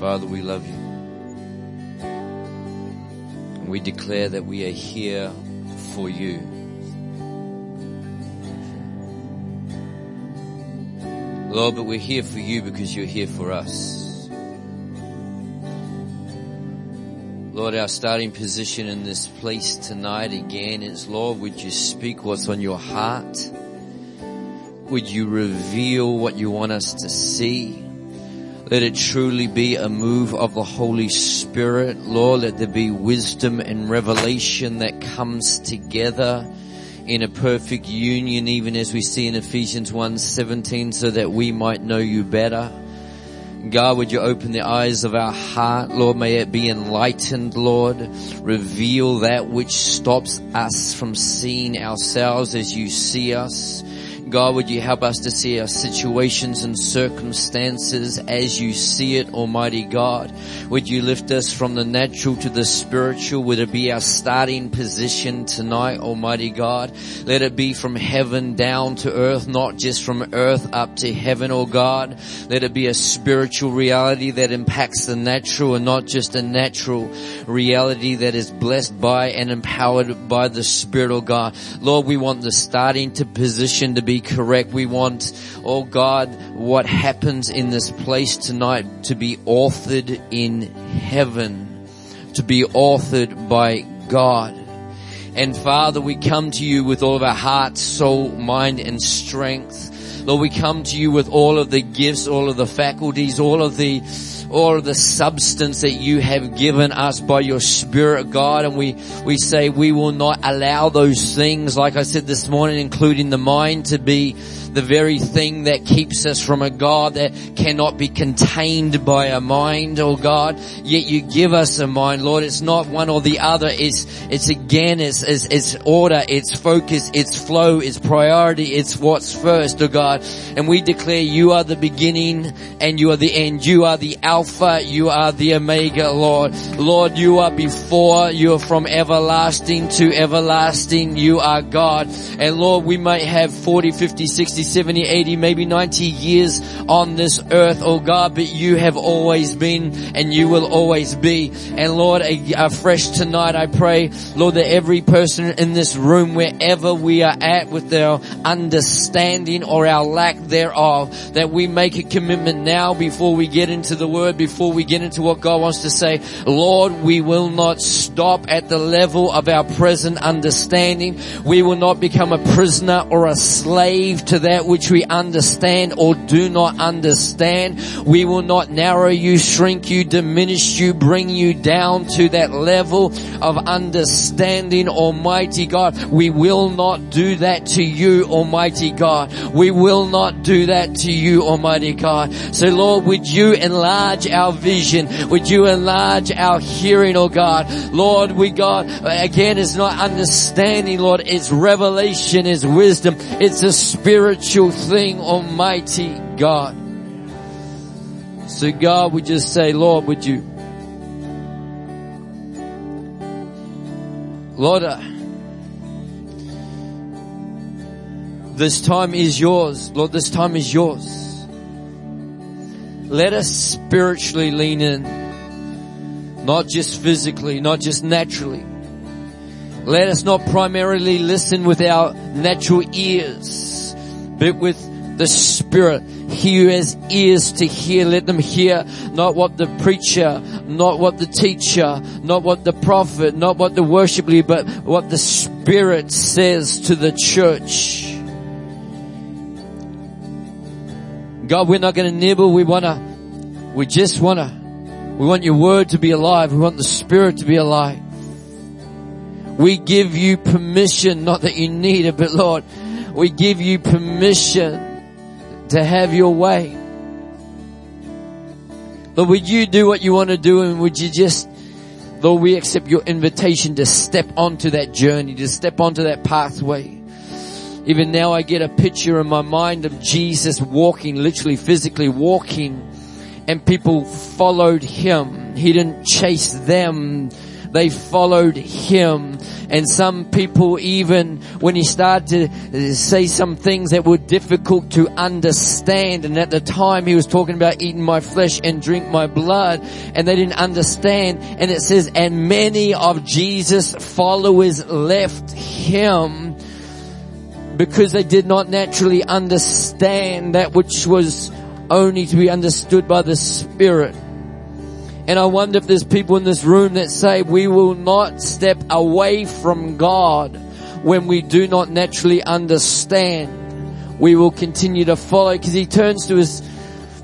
Father, we love you. And we declare that we are here for you. Lord, but we're here for you because you're here for us. Lord, our starting position in this place tonight again is, Lord, would you speak what's on your heart? Would you reveal what you want us to see? Let it truly be a move of the Holy Spirit. Lord, let there be wisdom and revelation that comes together in a perfect union, even as we see in Ephesians 1:17, so that we might know you better. God, would you open the eyes of our heart, Lord? May it be enlightened, Lord. Reveal that which stops us from seeing ourselves as you see us. God, would you help us to see our situations and circumstances as you see it, Almighty God? Would you lift us from the natural to the spiritual? Would it be our starting position tonight, Almighty God? Let it be from heaven down to earth, not just from earth up to heaven, oh God. Let it be a spiritual reality that impacts the natural and not just a natural reality that is blessed by and empowered by the Spirit, oh God. Lord, we want the starting to position to be correct. We want, oh God, what happens in this place tonight to be authored in heaven, to be authored by God. And Father, we come to you with all of our heart, soul, mind, and strength. Lord, we come to you with all of the gifts, all of the faculties, all of the all the substance that you have given us by your Spirit, God. And we, we say we will not allow those things, like I said this morning, including the mind to be the very thing that keeps us from a God that cannot be contained by a mind, oh God. Yet you give us a mind, Lord. It's not one or the other. It's, it's again, it's, it's, it's order, it's focus, it's flow, it's priority, it's what's first, oh God. And we declare you are the beginning and you are the end. You are the Alpha, you are the Omega, Lord. Lord, you are before, you are from everlasting to everlasting. You are God. And Lord, we might have 40, 50, 60, 70, 80, maybe 90 years on this earth, oh God, but you have always been and you will always be. And Lord, afresh tonight, I pray, Lord, that every person in this room, wherever we are at with our understanding or our lack thereof, that we make a commitment now before we get into the word, before we get into what God wants to say. Lord, we will not stop at the level of our present understanding. We will not become a prisoner or a slave to that which we understand or do not understand. We will not narrow you, shrink you, diminish you, bring you down to that level of understanding, Almighty God. We will not do that to you, Almighty God. We will not do that to you, Almighty God. So Lord, would you enlarge our vision? Would you enlarge our hearing, oh God? Lord, we God, again, it's not understanding, Lord. It's revelation, it's wisdom. It's a spiritual thing, Almighty God. So God, we just say, Lord, would you, Lord, uh, this time is yours. Lord, this time is yours. Let us spiritually lean in, not just physically, not just naturally. Let us not primarily listen with our natural ears, but with the Spirit. He who has ears to hear, let them hear not what the preacher, not what the teacher, not what the prophet, not what the worship leader, but what the Spirit says to the church. God, we're not going to nibble. We want to, we just want to, we want your word to be alive. We want the Spirit to be alive. We give you permission, not that you need it, but Lord, we give you permission to have your way. Lord, would you do what you want to do and would you just, Lord, we accept your invitation to step onto that journey, to step onto that pathway. Even now I get a picture in my mind of Jesus walking, literally physically walking and people followed him. He didn't chase them, they followed him. And some people even, when he started to uh, say some things that were difficult to understand, and at the time he was talking about eating my flesh and drink my blood, and they didn't understand, and it says, and many of Jesus' followers left him because they did not naturally understand that which was only to be understood by the Spirit. And I wonder if there's people in this room that say we will not step away from God when we do not naturally understand. We will continue to follow because he turns to his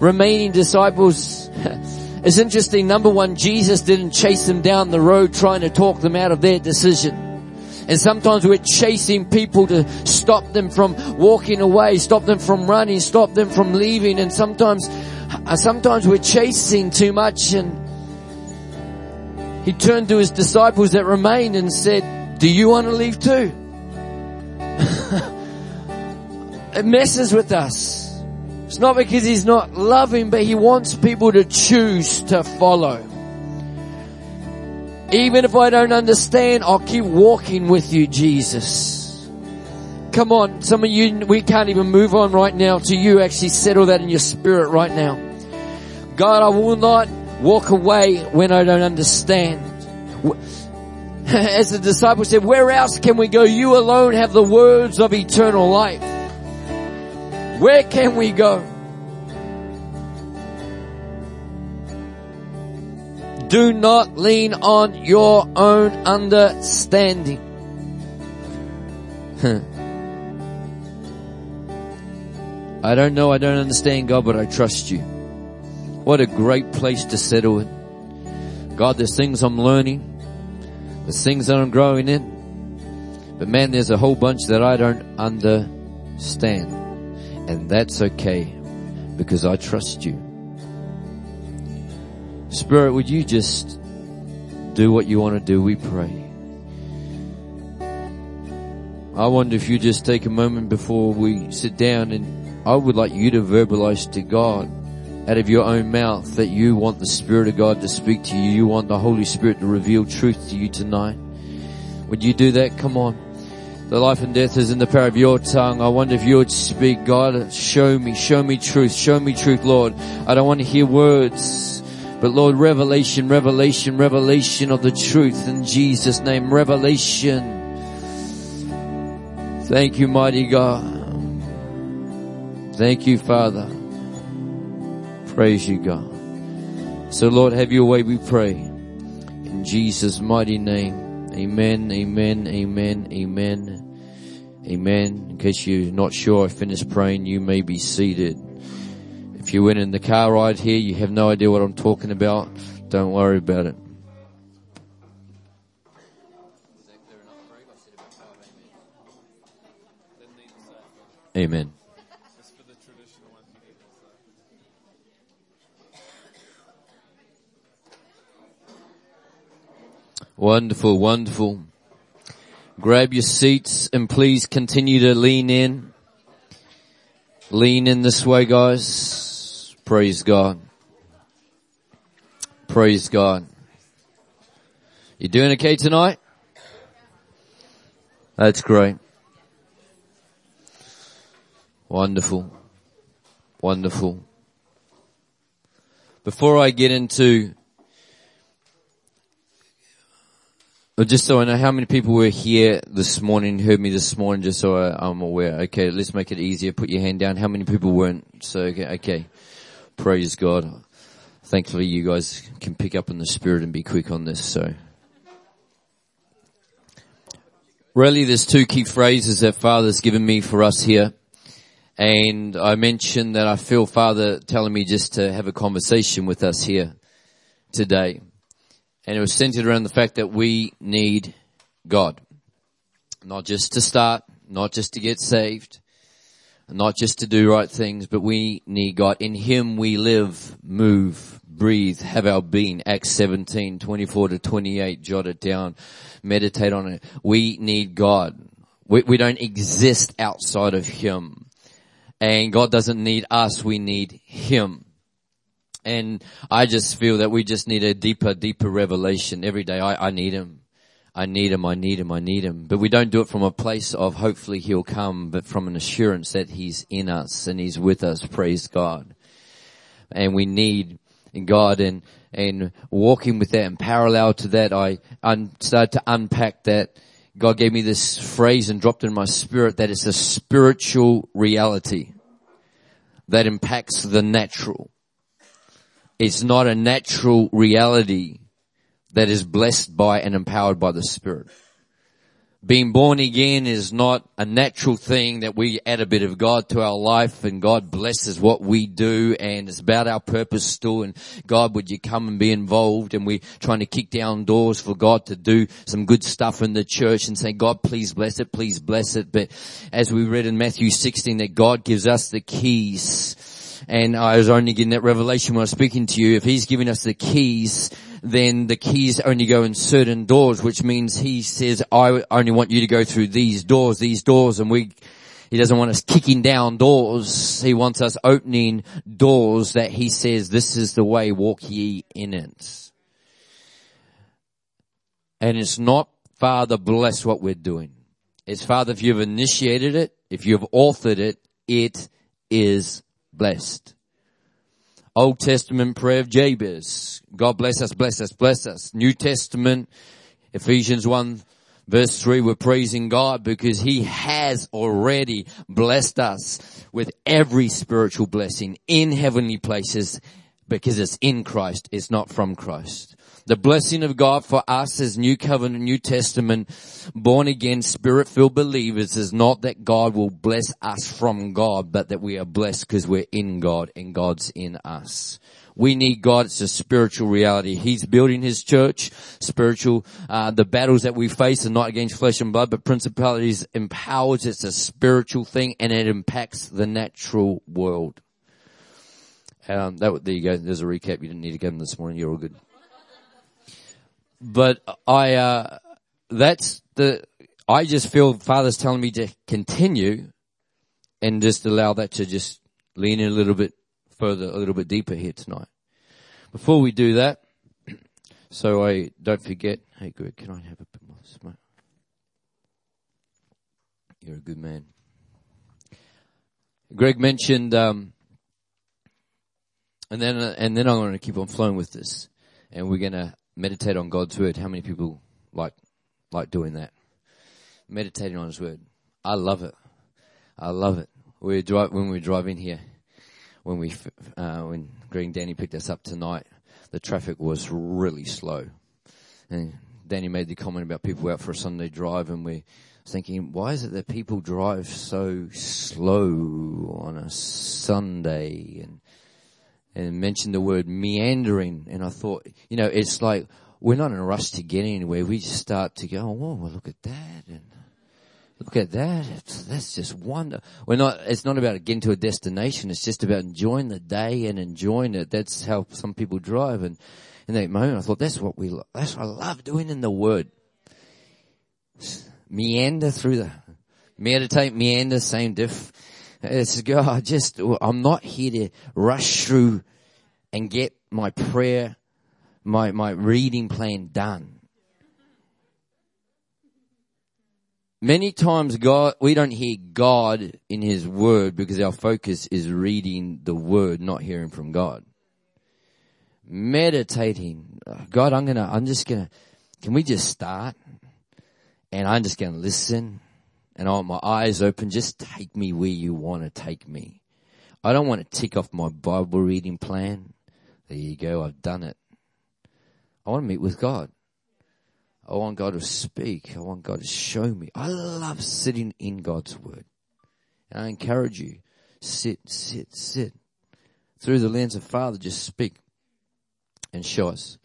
remaining disciples. It's interesting. Number one, Jesus didn't chase them down the road trying to talk them out of their decision. And sometimes we're chasing people to stop them from walking away, stop them from running, stop them from leaving. And sometimes, sometimes we're chasing too much and he turned to his disciples that remained and said, do you want to leave too? it messes with us. It's not because he's not loving, but he wants people to choose to follow. Even if I don't understand, I'll keep walking with you, Jesus. Come on, some of you, we can't even move on right now to you actually settle that in your spirit right now. God, I will not walk away when I don't understand. As the disciples said, where else can we go? You alone have the words of eternal life. Where can we go? Do not lean on your own understanding. I don't know, I don't understand God, but I trust you. What a great place to settle. God, there's things I'm learning. There's things that I'm growing in. But man, there's a whole bunch that I don't understand. And that's okay because I trust you. Spirit, would you just do what you want to do, we pray. I wonder if you just take a moment before we sit down and I would like you to verbalize to God out of your own mouth that you want the Spirit of God to speak to you. You want the Holy Spirit to reveal truth to you tonight. Would you do that? Come on. The life and death is in the power of your tongue. I wonder if you would speak, God, show me, show me truth, show me truth, Lord. I don't want to hear words. But Lord, revelation, revelation, revelation of the truth in Jesus' name. Revelation. Thank you, mighty God. Thank you, Father. Praise you, God. So Lord, have your way, we pray. In Jesus' mighty name. Amen, amen, amen, amen, amen. In case you're not sure I finished praying, you may be seated. If you went in the car ride here, you have no idea what I'm talking about. Don't worry about it. Amen. Wonderful, wonderful. Grab your seats and please continue to lean in. Lean in this way, guys. Praise God. Praise God. You doing okay tonight? That's great. Wonderful. Wonderful. Before I get into, Uh, just so I know how many people were here this morning, heard me this morning, just so I, am aware. Okay, let's make it easier. Put your hand down. How many people weren't? So, okay, okay. Praise God. Thankfully you guys can pick up in the spirit and be quick on this, so. Really there's two key phrases that Father's given me for us here. And I mentioned that I feel Father telling me just to have a conversation with us here today. And it was centered around the fact that we need God. Not just to start, not just to get saved, not just to do right things, but we need God. In Him we live, move, breathe, have our being. Acts 17, 24 to 28, jot it down, meditate on it. We need God. We, we don't exist outside of Him. And God doesn't need us, we need Him. And I just feel that we just need a deeper, deeper revelation every day. I, I need him. I need him, I need him, I need him. But we don't do it from a place of hopefully he'll come, but from an assurance that he's in us and he's with us. Praise God. And we need God and, and walking with that and parallel to that, I un- started to unpack that. God gave me this phrase and dropped in my spirit that it's a spiritual reality that impacts the natural. It's not a natural reality that is blessed by and empowered by the Spirit. Being born again is not a natural thing that we add a bit of God to our life and God blesses what we do and it's about our purpose still and God would you come and be involved and we're trying to kick down doors for God to do some good stuff in the church and say God please bless it, please bless it. But as we read in Matthew 16 that God gives us the keys and I was only getting that revelation when I was speaking to you. If He's giving us the keys, then the keys only go in certain doors, which means He says, I only want you to go through these doors, these doors, and we, He doesn't want us kicking down doors. He wants us opening doors that He says, this is the way, walk ye in it. And it's not, Father, bless what we're doing. It's Father, if you've initiated it, if you've authored it, it is blessed. Old Testament prayer of Jabez. God bless us, bless us, bless us. New Testament, Ephesians 1 verse 3, we're praising God because He has already blessed us with every spiritual blessing in heavenly places because it's in Christ, it's not from Christ. The blessing of God for us as New Covenant, New Testament, born again, spirit filled believers is not that God will bless us from God, but that we are blessed because we're in God and God's in us. We need God. It's a spiritual reality. He's building His church. Spiritual, uh, the battles that we face are not against flesh and blood, but principalities empowers. It's a spiritual thing and it impacts the natural world. Um, that, there you go. There's a recap. You didn't need to get them this morning. You're all good but I, uh, that's the, I just feel Father's telling me to continue and just allow that to just lean in a little bit further, a little bit deeper here tonight. Before we do that, so I don't forget, hey Greg, can I have a bit more smoke? You're a good man. Greg mentioned, um, and then, and then I'm going to keep on flowing with this and we're going to meditate on God's word. How many people like like doing that? Meditating on His word. I love it. I love it. We drive when we drive in here. When we uh, when Greg and Danny picked us up tonight, the traffic was really slow, and Danny made the comment about people out for a Sunday drive, and we're thinking, why is it that people drive so slow on a Sunday? And and mentioned the word meandering. And I thought, you know, it's like we're not in a rush to get anywhere. We just start to go, oh, well, look at that. And look at that. It's, that's just wonder. We're not, it's not about getting to a destination. It's just about enjoying the day and enjoying it. That's how some people drive. And in that moment, I thought, that's what we, that's what I love doing in the word. Meander through the, meditate, meander, same diff it's God, just, I'm not here to rush through and get my prayer, my, my reading plan done. Many times God, we don't hear God in His Word because our focus is reading the Word, not hearing from God. Meditating. God, I'm gonna, I'm just gonna, can we just start? And I'm just gonna listen and I want my eyes open. Just take me where you want to take me. I don't want to tick off my Bible reading plan. There you go. I've done it. I want to meet with God. I want God to speak. I want God to show me. I love sitting in God's word. And I encourage you, sit, sit, sit. Through the lens of Father, just speak and show us.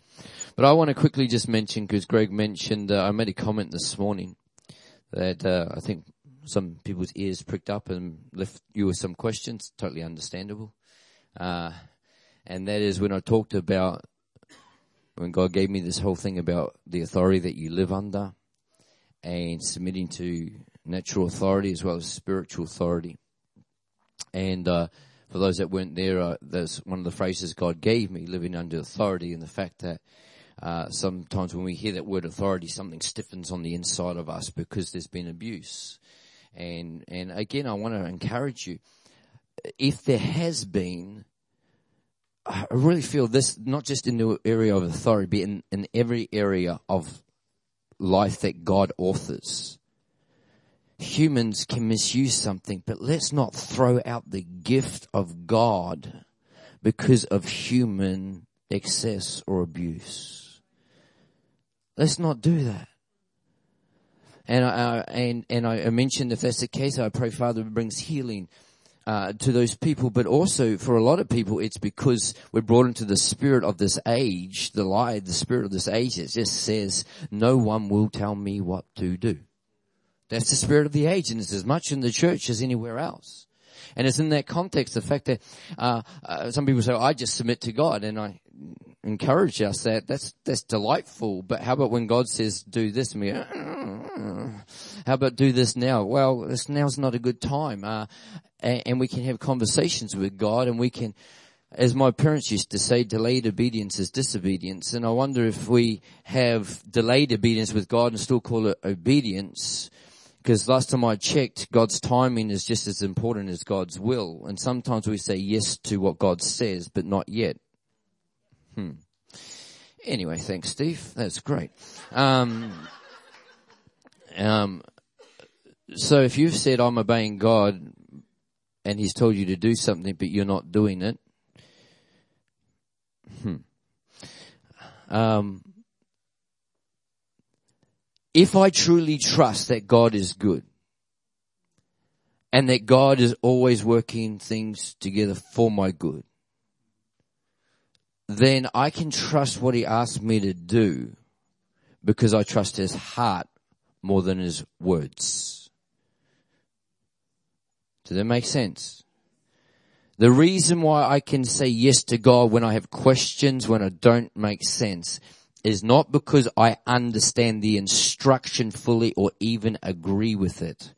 But I want to quickly just mention, because Greg mentioned, uh, I made a comment this morning that uh, I think some people's ears pricked up and left you with some questions. Totally understandable. Uh, and that is when I talked about when God gave me this whole thing about the authority that you live under and submitting to natural authority as well as spiritual authority. And uh, for those that weren't there, uh, that's one of the phrases God gave me, living under authority and the fact that uh, sometimes when we hear that word authority, something stiffens on the inside of us because there's been abuse. And, and again, I want to encourage you. If there has been, I really feel this, not just in the area of authority, but in, in every area of life that God authors humans can misuse something, but let's not throw out the gift of God because of human excess or abuse. Let's not do that. And I, and and I mentioned if that's the case, I pray Father brings healing uh, to those people, but also for a lot of people, it's because we're brought into the spirit of this age, the lie, the spirit of this age. It just says, "No one will tell me what to do." That's the spirit of the age, and it's as much in the church as anywhere else. And it's in that context, the fact that uh, uh, some people say, "I just submit to God," and I encourage us that that's that's delightful. But how about when God says, "Do this," and we, uh, how about do this now? Well, this now's not a good time, uh, and, and we can have conversations with God, and we can as my parents used to say, delayed obedience is disobedience. And I wonder if we have delayed obedience with God and still call it obedience, because last time I checked, God's timing is just as important as God's will. And sometimes we say yes to what God says, but not yet. Hmm. Anyway, thanks, Steve. That's great. Um, um, so if you've said, I'm obeying God, and He's told you to do something, but you're not doing it, hmm. Um, if I truly trust that God is good and that God is always working things together for my good, then I can trust what he asks me to do because I trust his heart more than his words. Does that make sense? The reason why I can say yes to God when I have questions, when I don't make sense, is not because I understand the instruction fully or even agree with it,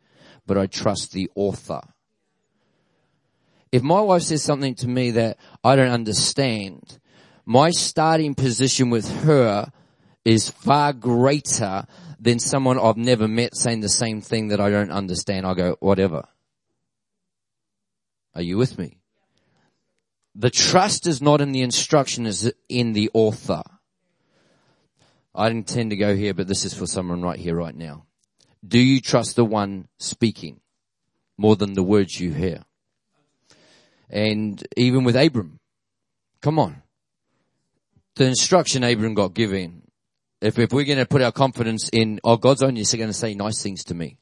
but I trust the author. If my wife says something to me that I don't understand, my starting position with her is far greater than someone I've never met saying the same thing that I don't understand. I go, whatever. Are you with me? The trust is not in the instruction, is in the author. I didn't intend to go here, but this is for someone right here, right now. Do you trust the one speaking more than the words you hear? And even with Abram, come on. The instruction Abram got given, if, if we're going to put our confidence in, oh, God's only going to say nice things to me.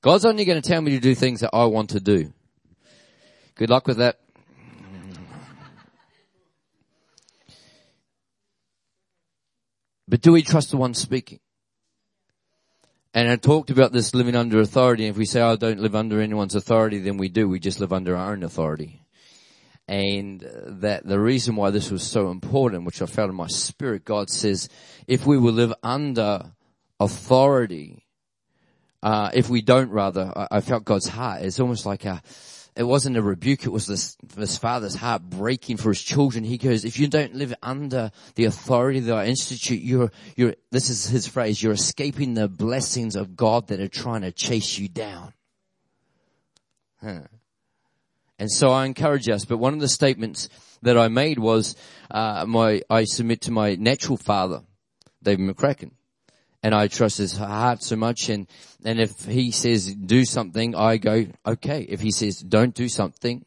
God's only going to tell me to do things that I want to do. Good luck with that. But do we trust the one speaking? And I talked about this living under authority. If we say, I don't live under anyone's authority, then we do. We just live under our own authority. And that the reason why this was so important, which I felt in my spirit, God says, if we will live under authority, uh, if we don't rather, I, I felt God's heart. It's almost like a, it wasn't a rebuke, it was this, this father's heart breaking for his children. He goes, if you don't live under the authority that I institute, you're, you're, this is his phrase, you're escaping the blessings of God that are trying to chase you down. Huh. And so I encourage us, but one of the statements that I made was, uh, my, I submit to my natural father, David McCracken and I trust his heart so much. And, and if he says do something, I go, okay. If he says don't do something,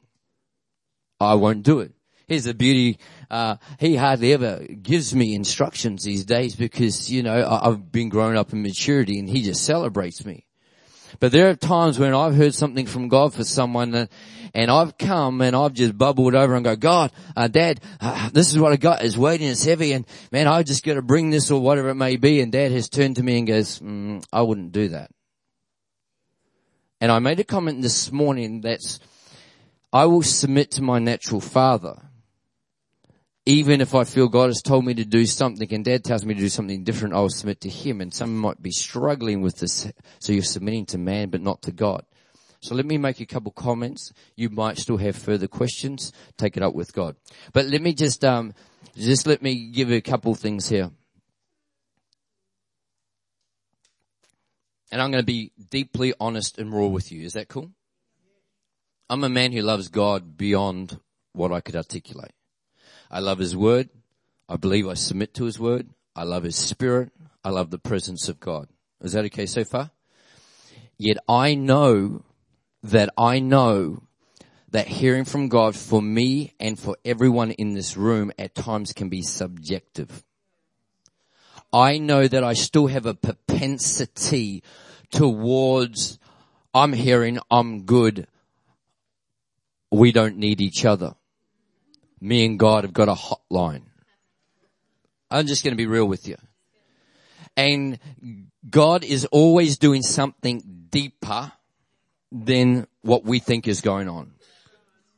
I won't do it. Here's the beauty. Uh, he hardly ever gives me instructions these days because, you know, I've been growing up in maturity and he just celebrates me. But there are times when I've heard something from God for someone and, and I've come and I've just bubbled over and go, God, uh, dad, uh, this is what I got. It's weighting, it's heavy and man, I just got to bring this or whatever it may be. And dad has turned to me and goes, mm, I wouldn't do that. And I made a comment this morning that's, I will submit to my natural father even if I feel God has told me to do something and dad tells me to do something different, I'll submit to him. And some might be struggling with this. So you're submitting to man, but not to God. So let me make a couple comments. You might still have further questions. Take it up with God. But let me just, um, just let me give a couple things here. And I'm going to be deeply honest and raw with you. Is that cool? I'm a man who loves God beyond what I could articulate. I love His Word. I believe I submit to His Word. I love His Spirit. I love the presence of God. Is that okay so far? Yet I know that I know that hearing from God for me and for everyone in this room at times can be subjective. I know that I still have a propensity towards I'm hearing I'm good. We don't need each other. Me and God have got a hotline. I'm just going to be real with you. And God is always doing something deeper than what we think is going on.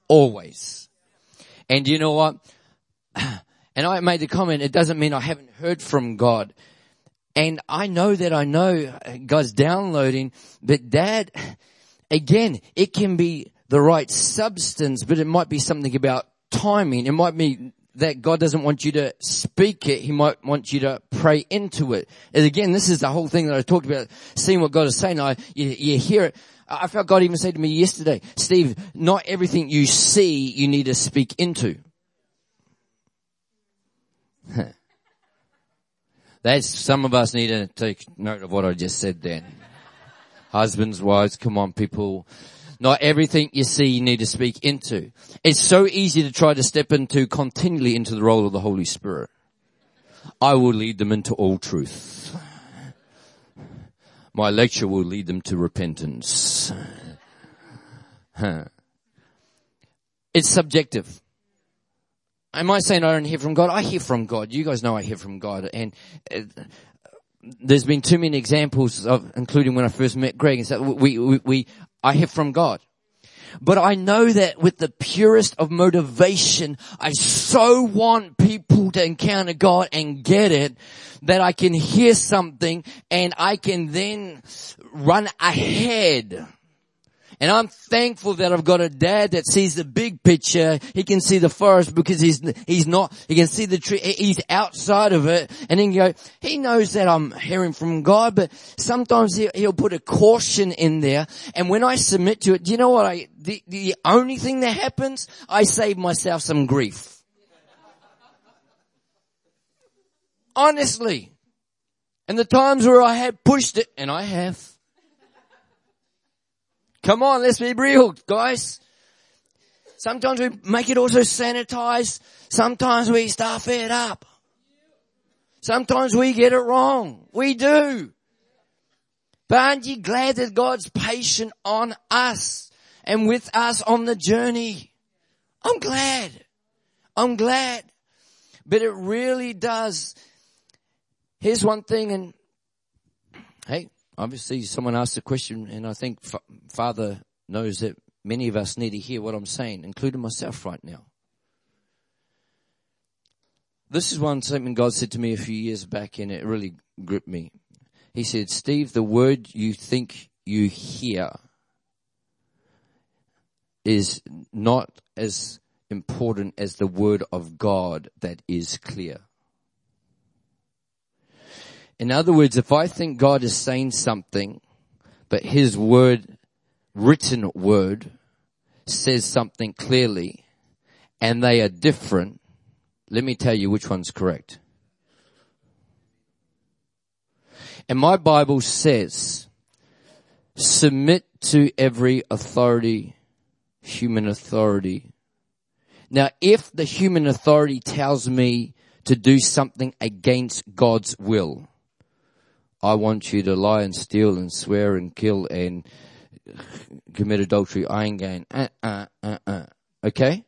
Always. And you know what? And I made the comment, it doesn't mean I haven't heard from God. And I know that I know God's downloading, but dad, again, it can be the right substance, but it might be something about timing. It might be that God doesn't want you to speak it. He might want you to pray into it. And again, this is the whole thing that I talked about, seeing what God is saying. I, you, you hear it. I felt God even say to me yesterday, Steve, not everything you see you need to speak into. That's, some of us need to take note of what I just said then. Husbands, wives, come on people. Not everything you see you need to speak into. It's so easy to try to step into continually into the role of the Holy Spirit. I will lead them into all truth. My lecture will lead them to repentance. Huh. It's subjective. Am I saying I don't hear from God? I hear from God. You guys know I hear from God. And uh, there's been too many examples of, including when I first met Greg, and so we, we, we, I hear from God. But I know that with the purest of motivation, I so want people to encounter God and get it that I can hear something and I can then run ahead and I'm thankful that I've got a dad that sees the big picture. He can see the forest because he's, he's not, he can see the tree, he's outside of it. And then go, he knows that I'm hearing from God, but sometimes he'll put a caution in there. And when I submit to it, do you know what I, the, the only thing that happens, I save myself some grief. Honestly. And the times where I had pushed it, and I have, Come on, let's be real, guys. Sometimes we make it also sanitized. Sometimes we stuff it up. Sometimes we get it wrong. We do. But aren't you glad that God's patient on us and with us on the journey? I'm glad. I'm glad. But it really does. Here's one thing and hey, obviously someone asked a question and I think Father knows that many of us need to hear what I'm saying, including myself right now. This is one statement God said to me a few years back and it really gripped me. He said, Steve, the word you think you hear is not as important as the word of God that is clear. In other words, if I think God is saying something, but His word, written word, says something clearly, and they are different, let me tell you which one's correct. And my Bible says, submit to every authority, human authority. Now, if the human authority tells me to do something against God's will, I want you to lie and steal and swear and kill and commit adultery. I ain't going, uh, uh, uh, uh. Okay?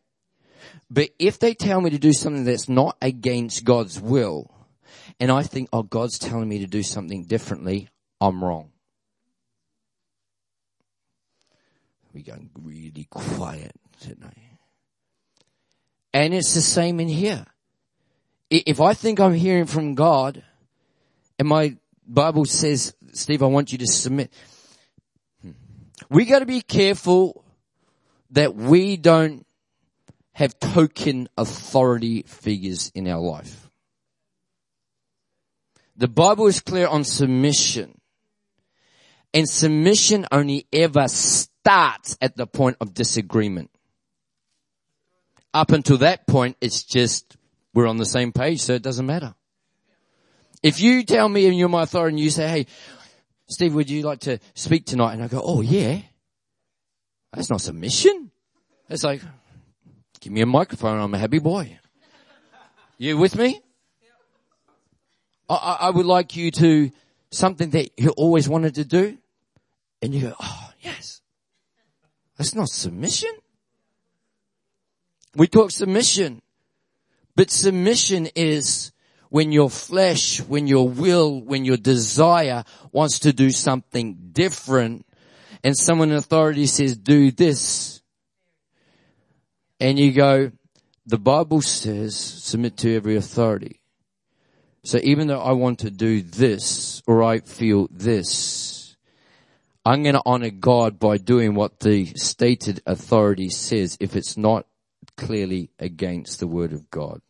But if they tell me to do something that's not against God's will, and I think, oh, God's telling me to do something differently, I'm wrong. We're going really quiet tonight. And it's the same in here. If I think I'm hearing from God, and my Bible says, Steve, I want you to submit. We gotta be careful that we don't have token authority figures in our life. The Bible is clear on submission. And submission only ever starts at the point of disagreement. Up until that point, it's just, we're on the same page, so it doesn't matter. If you tell me and you're my authority and you say, hey, Steve, would you like to speak tonight? And I go, oh yeah. That's not submission. It's like, give me a microphone. I'm a happy boy. You with me? I, I would like you to, something that you always wanted to do. And you go, oh yes. That's not submission. We talk submission, but submission is when your flesh, when your will, when your desire wants to do something different and someone in authority says, do this. And you go, the Bible says submit to every authority. So even though I want to do this or I feel this, I'm going to honor God by doing what the stated authority says if it's not clearly against the word of God.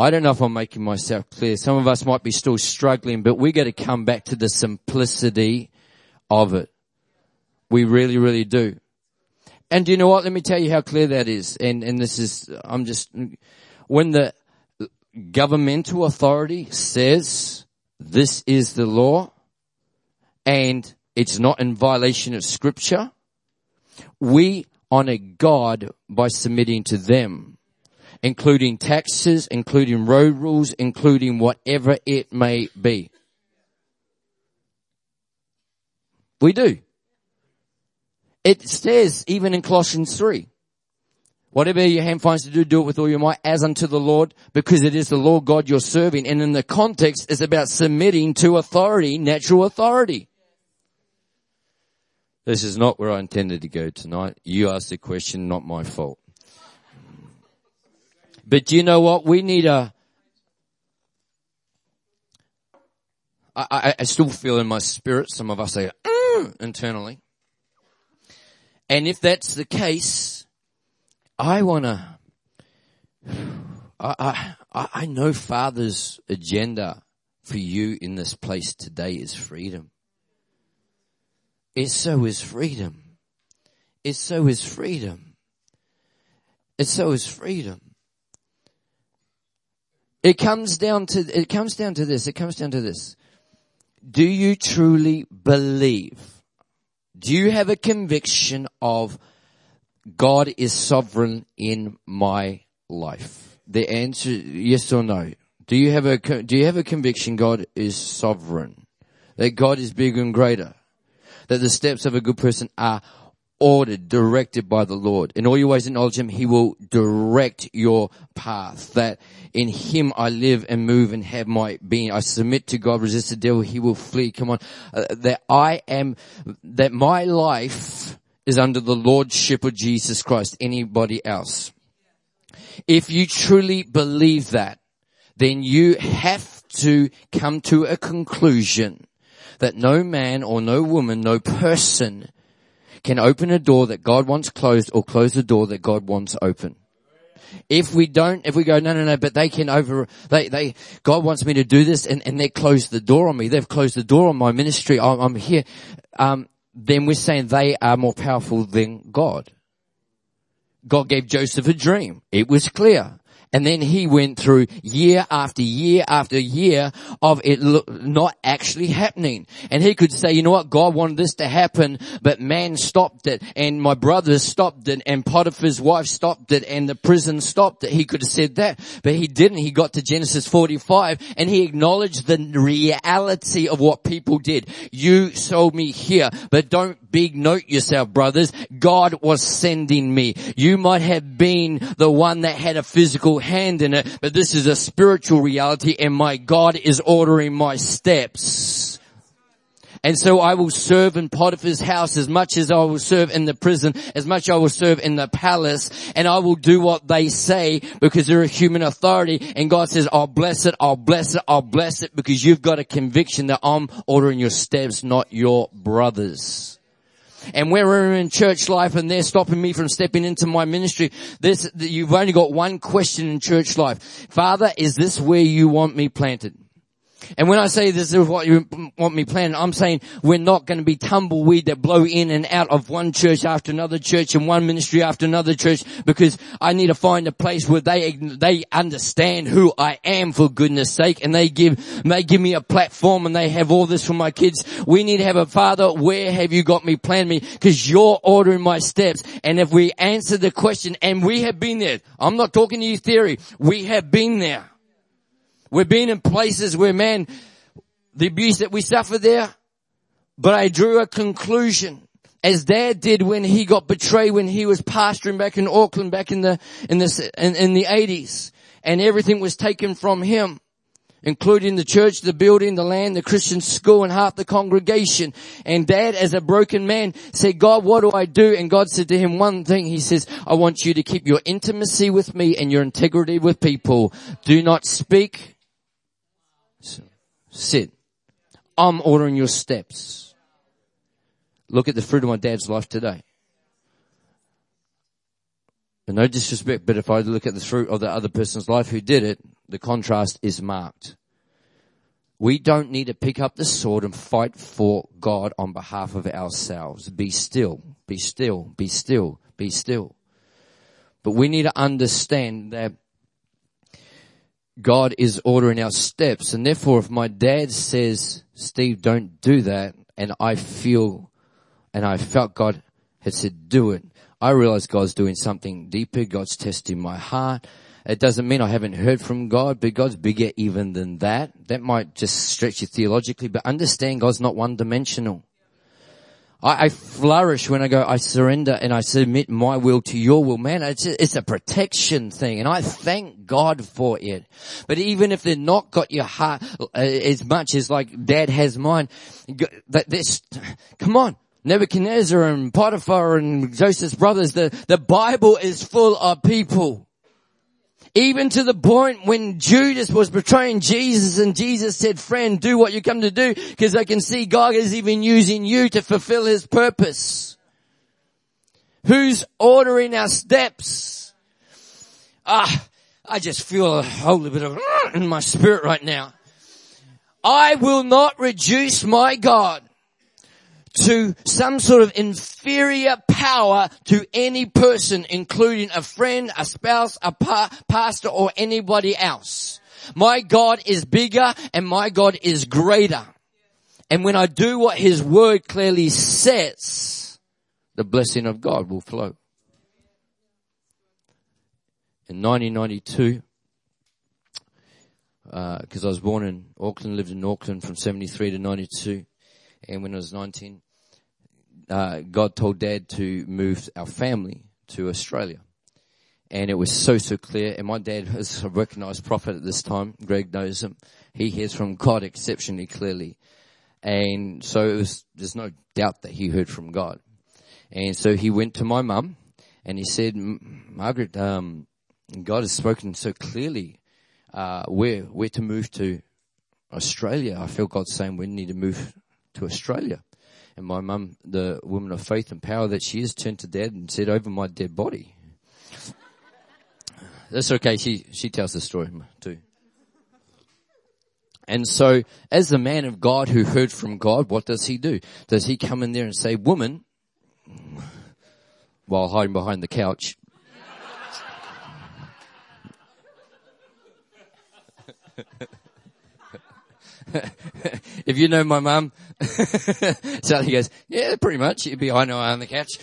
I don't know if I'm making myself clear. Some of us might be still struggling, but we got to come back to the simplicity of it. We really, really do. And do you know what? Let me tell you how clear that is. And, and this is, I'm just, when the governmental authority says this is the law and it's not in violation of scripture, we honor God by submitting to them including taxes, including road rules, including whatever it may be. We do. It says even in Colossians 3, whatever your hand finds to do, do it with all your might as unto the Lord because it is the Lord God you're serving. And in the context, it's about submitting to authority, natural authority. This is not where I intended to go tonight. You asked the question, not my fault. But do you know what? We need a, I, I, I still feel in my spirit, some of us say, mm, internally. And if that's the case, I wanna, I, I, I know Father's agenda for you in this place today is freedom. It so is freedom. It so is freedom. It so is freedom. It comes down to, it comes down to this. It comes down to this. Do you truly believe? Do you have a conviction of God is sovereign in my life? The answer, yes or no. Do you have a, do you have a conviction God is sovereign? That God is bigger and greater? That the steps of a good person are ordered, directed by the Lord. In all your ways acknowledge Him, He will direct your path. That in Him I live and move and have my being. I submit to God, resist the devil, He will flee. Come on. Uh, that I am, that my life is under the Lordship of Jesus Christ. Anybody else? If you truly believe that, then you have to come to a conclusion that no man or no woman, no person can open a door that God wants closed or close the door that God wants open. If we don't, if we go, no, no, no, but they can over, they, they, God wants me to do this and, and they closed the door on me. They've closed the door on my ministry. I'm, I'm here. Um, then we're saying they are more powerful than God. God gave Joseph a dream. It was clear. And then he went through year after year after year of it not actually happening. And he could say, you know what, God wanted this to happen, but man stopped it and my brothers stopped it and Potiphar's wife stopped it and the prison stopped it. He could have said that, but he didn't. He got to Genesis 45 and he acknowledged the reality of what people did. You sold me here, but don't big note yourself, brothers. God was sending me. You might have been the one that had a physical hand in it, but this is a spiritual reality and my God is ordering my steps. And so I will serve in Potiphar's house as much as I will serve in the prison, as much I will serve in the palace, and I will do what they say because they're a human authority. And God says, I'll bless it, I'll bless it, I'll bless it because you've got a conviction that I'm ordering your steps, not your brothers. And where we're in church life and they're stopping me from stepping into my ministry, this, you've only got one question in church life. Father, is this where you want me planted? And when I say this is what you want me planning, I'm saying we're not going to be tumbleweed that blow in and out of one church after another church and one ministry after another church because I need to find a place where they, they understand who I am for goodness sake and they give, they give me a platform and they have all this for my kids. We need to have a father, where have you got me planted me? Cause you're ordering my steps. And if we answer the question and we have been there, I'm not talking to you theory, we have been there. We've been in places where man, the abuse that we suffered there, but I drew a conclusion as dad did when he got betrayed when he was pastoring back in Auckland back in the, in the, in, in the 80s and everything was taken from him including the church, the building, the land, the Christian school, and half the congregation. And dad, as a broken man, said, God, what do I do? And God said to him one thing. He says, I want you to keep your intimacy with me and your integrity with people. Do not speak Sit. I'm ordering your steps. Look at the fruit of my dad's life today. And no disrespect, but if I look at the fruit of the other person's life who did it, the contrast is marked. We don't need to pick up the sword and fight for God on behalf of ourselves. Be still, be still, be still, be still. But we need to understand that God is ordering our steps. And therefore, if my dad says, Steve, don't do that, and I feel, and I felt God had said, do it, I realize God's doing something deeper. God's testing my heart. It doesn't mean I haven't heard from God, but God's bigger even than that. That might just stretch you theologically, but understand God's not one dimensional. I, I, flourish when I go, I surrender and I submit my will to your will. Man, it's a, it's a protection thing and I thank God for it. But even if they're not got your heart uh, as much as like dad has mine, that this, come on. Nebuchadnezzar and Potiphar and Joseph's brothers, the, the Bible is full of people even to the point when Judas was betraying Jesus and Jesus said, friend, do what you come to do because I can see God is even using you to fulfill his purpose. Who's ordering our steps? Ah, I just feel a whole bit of in my spirit right now. I will not reduce my God to some sort of inferior power to any person, including a friend, a spouse, a pa- pastor, or anybody else. My God is bigger and my God is greater. And when I do what His Word clearly says, the blessing of God will flow. In 1992, because uh, I was born in Auckland, lived in Auckland from 73 to 92, and when I was 19, uh, God told dad to move our family to Australia. And it was so, so clear. And my dad is a recognized prophet at this time. Greg knows him. He hears from God exceptionally clearly. And so it was, there's no doubt that he heard from God. And so he went to my mum and he said, Margaret, um, God has spoken so clearly, uh, where, where to move to Australia. I feel God saying we need to move to Australia. And my mum, the woman of faith and power that she is, turned to dad and said, over my dead body. That's okay. She, she tells the story too. And so, as the man of God who heard from God, what does he do? Does he come in there and say, woman, while hiding behind the couch, if you know my mum, Sally goes, yeah, pretty much. You'd be, I know, on the couch.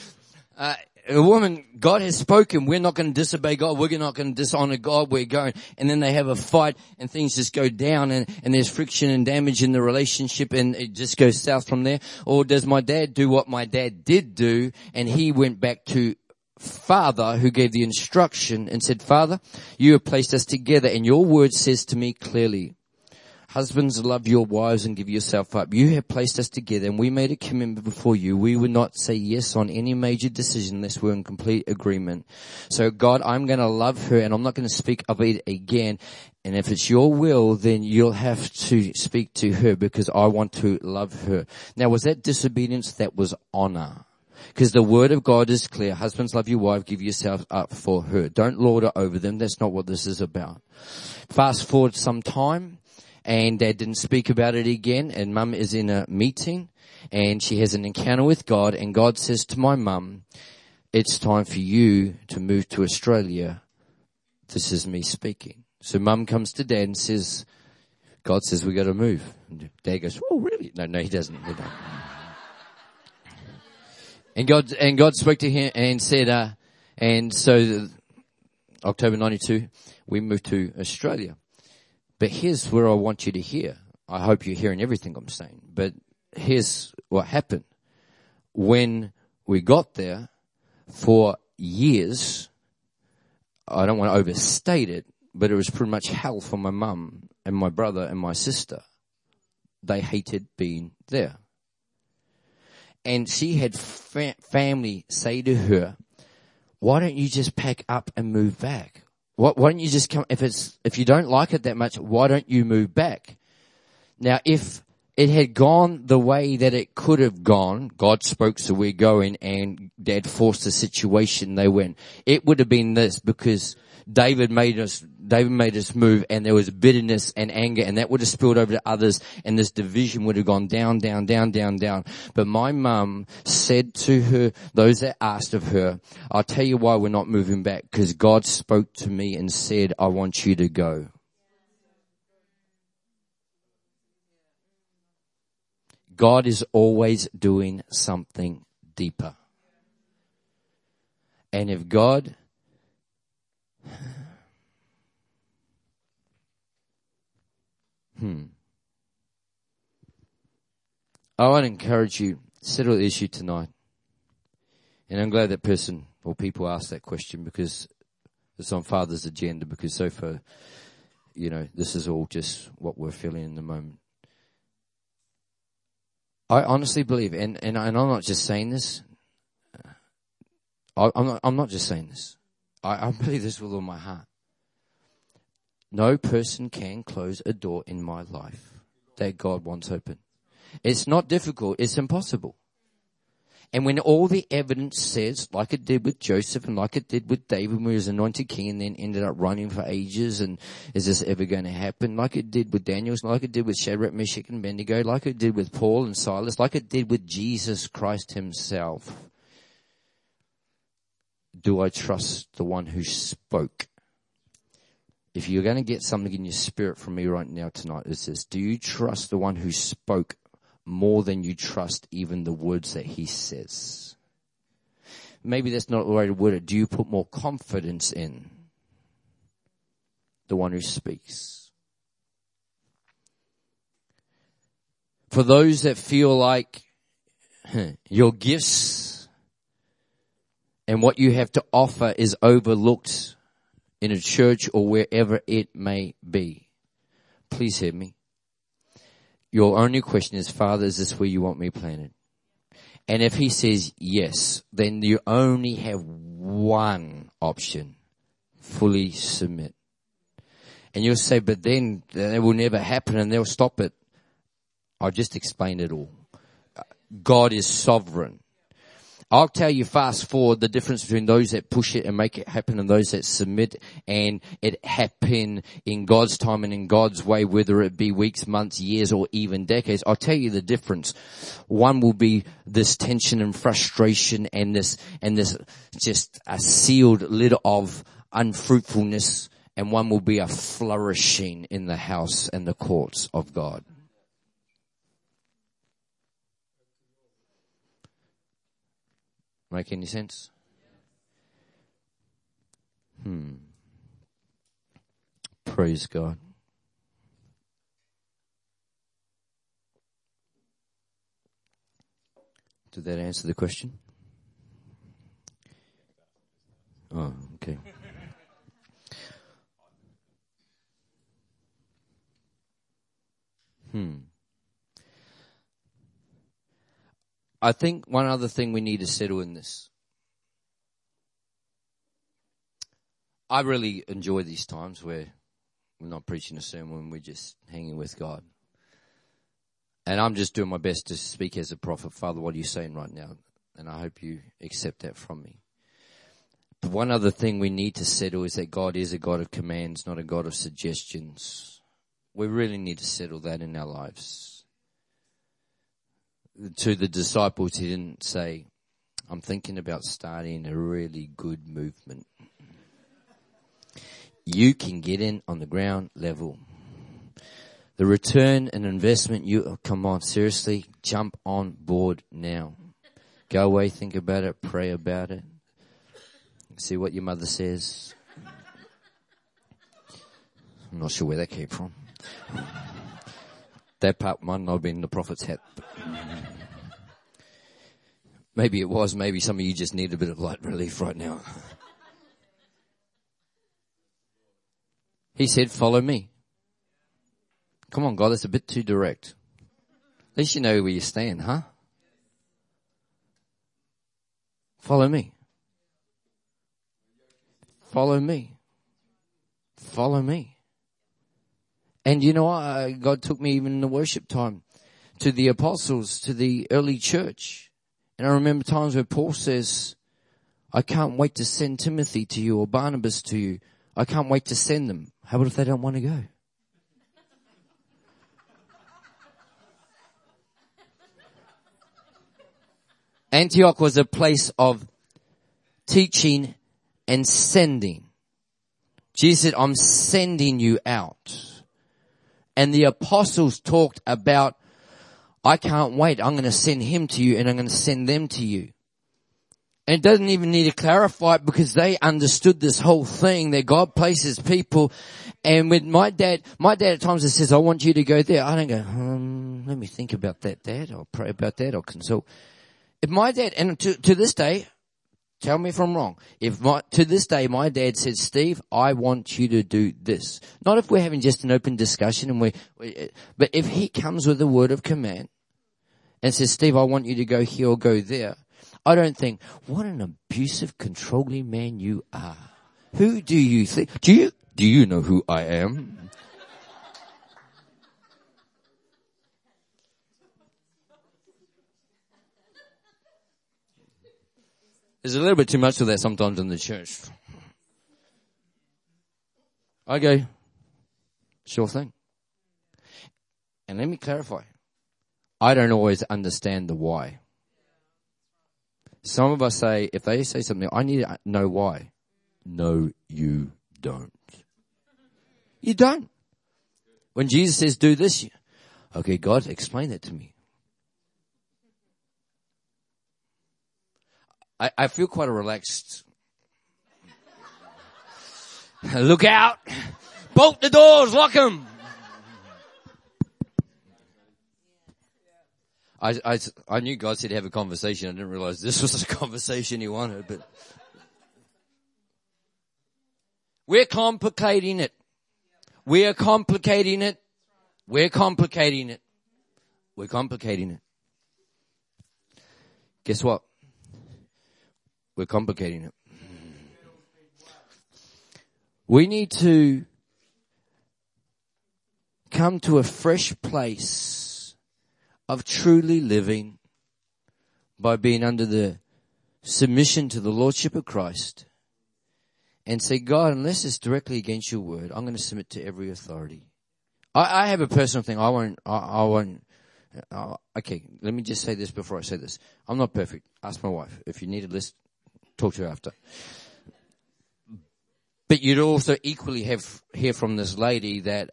Uh, a woman, God has spoken. We're not going to disobey God. We're not going to dishonor God. We're going. And then they have a fight and things just go down and, and there's friction and damage in the relationship and it just goes south from there. Or does my dad do what my dad did do and he went back to father who gave the instruction and said, Father, you have placed us together and your word says to me clearly, Husbands, love your wives and give yourself up. You have placed us together and we made a commitment before you. We would not say yes on any major decision unless we're in complete agreement. So God, I'm going to love her and I'm not going to speak of it again. And if it's your will, then you'll have to speak to her because I want to love her. Now, was that disobedience? That was honor. Because the word of God is clear. Husbands love your wife, give yourself up for her. Don't lord it over them. That's not what this is about. Fast forward some time and dad didn't speak about it again and mum is in a meeting and she has an encounter with God and God says to my mum, it's time for you to move to Australia. This is me speaking. So mum comes to dad and says, God says we got to move. And dad goes, oh really? No, no, he doesn't. And God, and God spoke to him and said, uh, and so October 92, we moved to Australia. But here's where I want you to hear. I hope you're hearing everything I'm saying, but here's what happened. When we got there, for years, I don't want to overstate it, but it was pretty much hell for my mum and my brother and my sister. They hated being there and she had fa- family say to her, why don't you just pack up and move back? Why, don't you just come, if it's, if you don't like it that much, why don't you move back? Now, if it had gone the way that it could have gone, God spoke, so we're going, and Dad forced the situation, they went. It would have been this because David made us, David made us move and there was bitterness and anger and that would have spilled over to others and this division would have gone down, down, down, down, down. But my mum said to her, those that asked of her, I'll tell you why we're not moving back because God spoke to me and said, I want you to go. God is always doing something deeper. And if God Hmm. I want to encourage you, settle the issue tonight. And I'm glad that person or people asked that question because it's on Father's agenda because so far, you know, this is all just what we're feeling in the moment. I honestly believe, and, and, and I'm not just saying this, I, am not, I'm not just saying this. I, I believe this with all my heart. No person can close a door in my life that God wants open. It's not difficult. It's impossible. And when all the evidence says, like it did with Joseph and like it did with David when he was anointed king and then ended up running for ages and is this ever going to happen? Like it did with Daniel, like it did with Shadrach, Meshach and Abednego, like it did with Paul and Silas, like it did with Jesus Christ himself. Do I trust the one who spoke? If you're going to get something in your spirit from me right now tonight, it's this. Do you trust the one who spoke more than you trust even the words that he says? Maybe that's not the right word. Do you put more confidence in the one who speaks? For those that feel like your gifts and what you have to offer is overlooked in a church or wherever it may be. Please hear me. Your only question is, Father, is this where you want me planted? And if he says yes, then you only have one option. Fully submit. And you'll say, but then it will never happen and they'll stop it. I'll just explain it all. God is sovereign. I'll tell you fast forward the difference between those that push it and make it happen and those that submit and it happen in God's time and in God's way, whether it be weeks, months, years, or even decades. I'll tell you the difference. One will be this tension and frustration and this, and this just a sealed lid of unfruitfulness and one will be a flourishing in the house and the courts of God. Make any sense? Hmm. Praise God. Did that answer the question? Oh, okay. Hmm. I think one other thing we need to settle in this. I really enjoy these times where we're not preaching a sermon, we're just hanging with God. And I'm just doing my best to speak as a prophet. Father, what are you saying right now? And I hope you accept that from me. But one other thing we need to settle is that God is a God of commands, not a God of suggestions. We really need to settle that in our lives. To the disciples, he didn't say, I'm thinking about starting a really good movement. You can get in on the ground level. The return and investment you, oh, come on, seriously, jump on board now. Go away, think about it, pray about it. See what your mother says. I'm not sure where that came from. That part might not have been the prophet's hat. Maybe it was. Maybe some of you just need a bit of light relief right now. He said, follow me. Come on, God, that's a bit too direct. At least you know where you stand, huh? Follow me. Follow me. Follow me. And you know what? God took me even in the worship time to the apostles, to the early church. And I remember times where Paul says, I can't wait to send Timothy to you or Barnabas to you. I can't wait to send them. How about if they don't want to go? Antioch was a place of teaching and sending. Jesus said, I'm sending you out. And the apostles talked about I can't wait. I'm going to send him to you and I'm going to send them to you. And it doesn't even need to clarify it because they understood this whole thing that God places people. And with my dad, my dad at times says, I want you to go there. I don't go, um, let me think about that, dad. I'll pray about that. I'll consult. If my dad, and to, to this day, tell me if I'm wrong. If my, to this day my dad says, Steve, I want you to do this. Not if we're having just an open discussion and we, but if he comes with a word of command, and says, Steve, I want you to go here or go there, I don't think, what an abusive, controlling man you are. Who do you think? Do you, do you know who I am? There's a little bit too much of that sometimes in the church. I go, sure thing. And let me clarify. I don't always understand the why. Some of us say, if they say something, I need to know why. No, you don't. You don't. When Jesus says, do this, okay, God, explain that to me. I, I feel quite a relaxed. Look out! Bolt the doors, lock them! I, I, I knew God said to have a conversation. I didn't realize this was a conversation he wanted, but we're complicating it. We're complicating it. We're complicating it. We're complicating it. Guess what? We're complicating it. We need to come to a fresh place of truly living by being under the submission to the Lordship of Christ and say, God, unless it's directly against your word, I'm going to submit to every authority. I, I have a personal thing. I won't, I, I won't, uh, okay, let me just say this before I say this. I'm not perfect. Ask my wife. If you need a list, talk to you after. But you'd also equally have hear from this lady that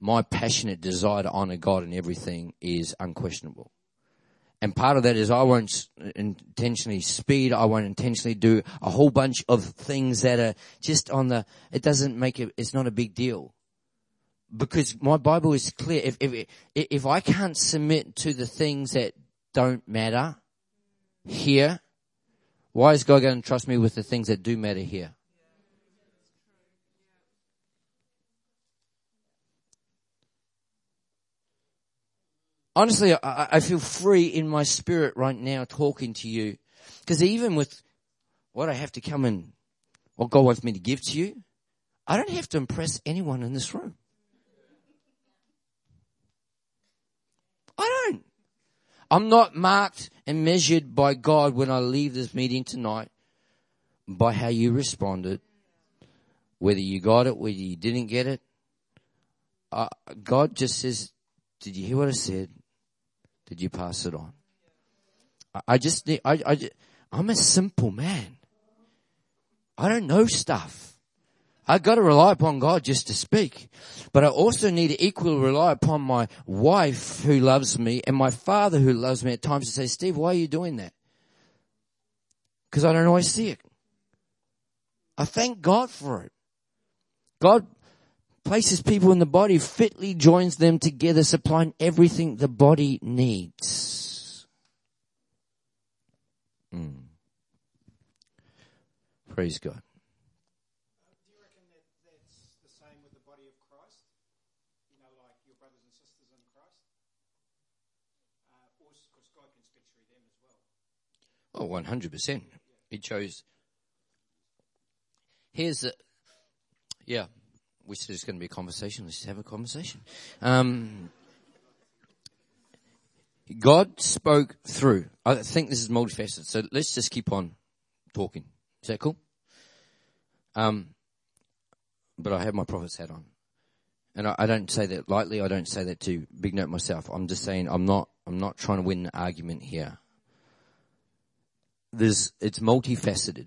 my passionate desire to honor God in everything is unquestionable. And part of that is I won't intentionally speed. I won't intentionally do a whole bunch of things that are just on the, it doesn't make it, it's not a big deal. Because my Bible is clear. If, if, if I can't submit to the things that don't matter here, why is God going to trust me with the things that do matter here? honestly, I, I feel free in my spirit right now talking to you. Because even with what I have to come and what God wants me to give to you, I don't have to impress anyone in this room. I don't. I'm not marked and measured by God when I leave this meeting tonight by how you responded, whether you got it, whether you didn't get it. Uh, God just says, did you hear what I said? Did you pass it on? I, I just need, I, I, I'm a simple man. I don't know stuff. I got to rely upon God just to speak. But I also need to equally rely upon my wife who loves me and my father who loves me at times to say, Steve, why are you doing that? Because I don't always see it. I thank God for it. God places people in the body, fitly joins them together, supplying everything the body needs. Mm. Praise God. Oh, 100%. He chose. Here's the, yeah, we said it's going to be a conversation. Let's have a conversation. Um, God spoke through. I think this is multifaceted. So let's just keep on talking. Is that cool? Um, but I have my prophet's hat on. And I, I, don't say that lightly. I don't say that to big note myself. I'm just saying I'm not, I'm not trying to win an argument here there's, it's multifaceted.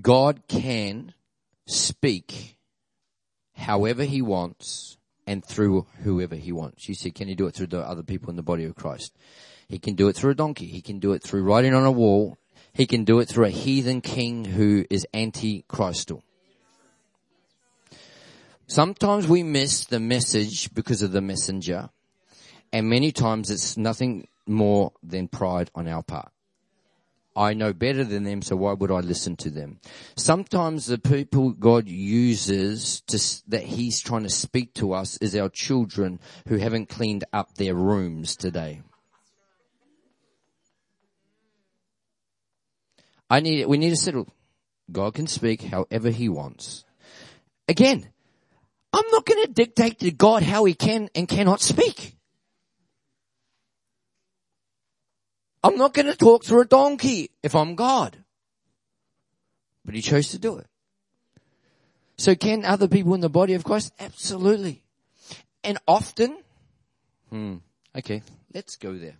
God can speak however he wants and through whoever he wants. You said, can he do it through the other people in the body of Christ? He can do it through a donkey. He can do it through writing on a wall. He can do it through a heathen king who is anti-Christal. Sometimes we miss the message because of the messenger. And many times it's nothing more than pride on our part. I know better than them, so why would I listen to them? Sometimes the people God uses to, that He's trying to speak to us is our children who haven't cleaned up their rooms today. I need, we need to settle. God can speak however He wants. Again, I'm not going to dictate to God how He can and cannot speak. I'm not going to talk through a donkey if I'm God. But he chose to do it. So can other people in the body of Christ? Absolutely. And often, hmm, okay, let's go there.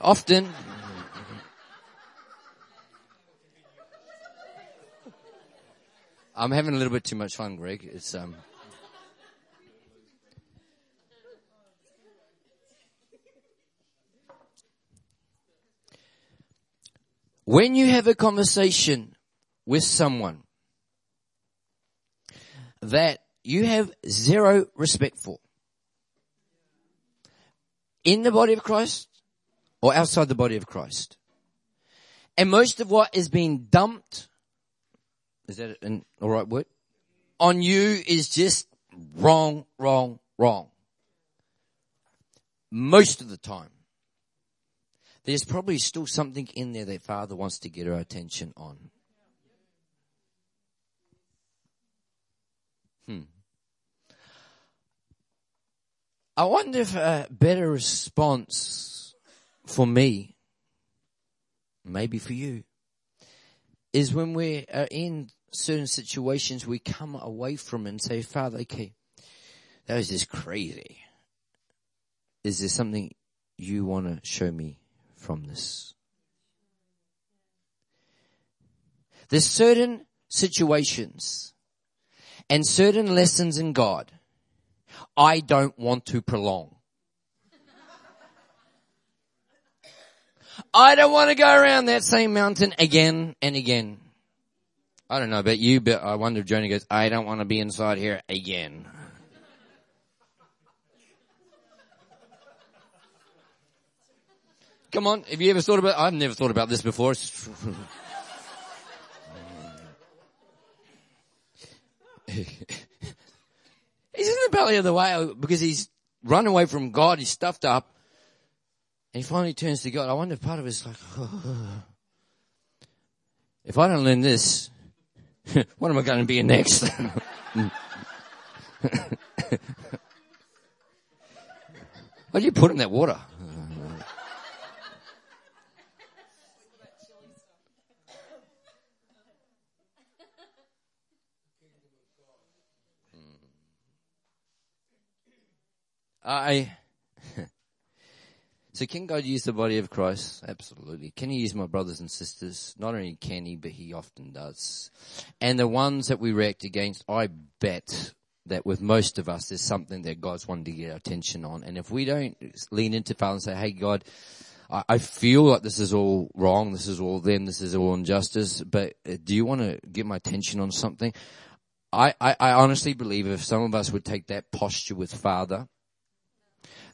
Often, I'm having a little bit too much fun, Greg. It's, um, When you have a conversation with someone that you have zero respect for, in the body of Christ or outside the body of Christ, and most of what is being dumped, is that an alright word? On you is just wrong, wrong, wrong. Most of the time there's probably still something in there that Father wants to get our attention on. Hmm. I wonder if a better response for me, maybe for you, is when we are in certain situations, we come away from it and say, Father, okay, that was just crazy. Is there something you want to show me from this. There's certain situations and certain lessons in God I don't want to prolong. I don't want to go around that same mountain again and again. I don't know about you, but I wonder if Jonah goes, I don't want to be inside here again. Come on, have you ever thought about, I've never thought about this before. he's in the belly of the whale because he's run away from God, he's stuffed up, and he finally turns to God. I wonder if part of it's like, if I don't learn this, what am I going to be next? What do you put in that water? I. so can God use the body of Christ? Absolutely. Can He use my brothers and sisters? Not only can He, but He often does. And the ones that we react against, I bet that with most of us, there's something that God's wanting to get our attention on. And if we don't lean into Father and say, "Hey, God," I, I feel like this is all wrong, this is all them, this is all injustice, but uh, do you want to get my attention on something? I, I, I honestly believe if some of us would take that posture with Father,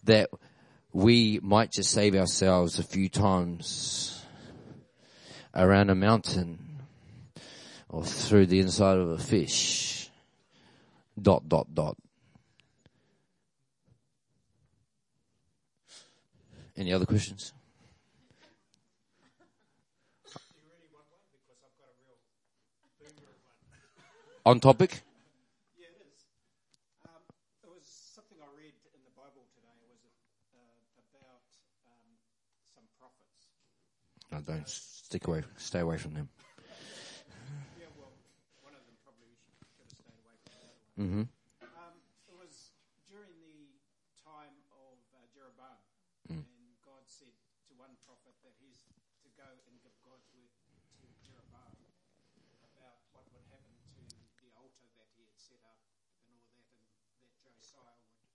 that we might just save ourselves a few times around a mountain or through the inside of a fish. Dot, dot, dot. Any other questions? On topic? No, don't stick away. Stay away from them. Yeah, well, one of them probably should have stayed away from the other one. Mm-hmm. Um, it was during the time of uh, Jeroboam, Mm. and God said to one prophet that he's to go and give God's word to Jeroboam about what would happen to the altar that he had set up and all that, and that Josiah would,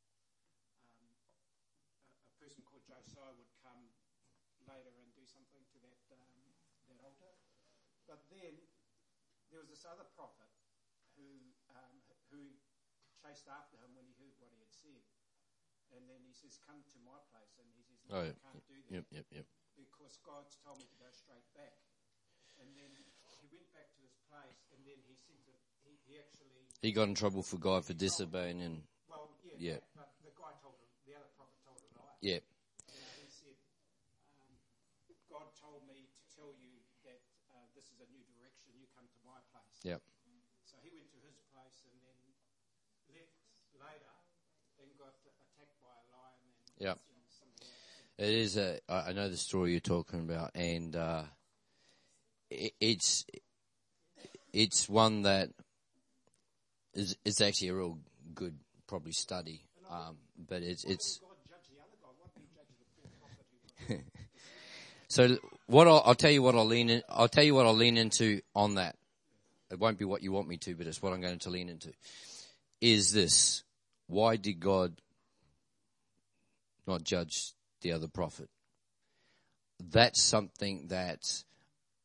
um, a, a person called Josiah would come later and do something to that um, that altar. But then there was this other prophet who um, who chased after him when he heard what he had said, and then he says, "Come to my place," and he says, "No, Oh, I yeah. can't do that Yep, yep, yep. because God's told me to go straight back." And then he went back to his place, and then he said he, he actually He got in trouble for God for disobeying and well yeah, Yeah. but the guy told him the other prophet told a lie. yeah. You know, he said, um, God told me to tell you that uh, this is a new direction. You come to my place. Yep. So he went to his place and then left later and got attacked by a else. It is a. I know the story you're talking about, and uh, it, it's it's one that is it's actually a real good probably study, um, but it's it's. So what I'll, I'll tell you what I'll lean in. I'll tell you what I'll lean into on that. It won't be what you want me to, but it's what I'm going to lean into. Is this why did God not judge the other prophet? That's something that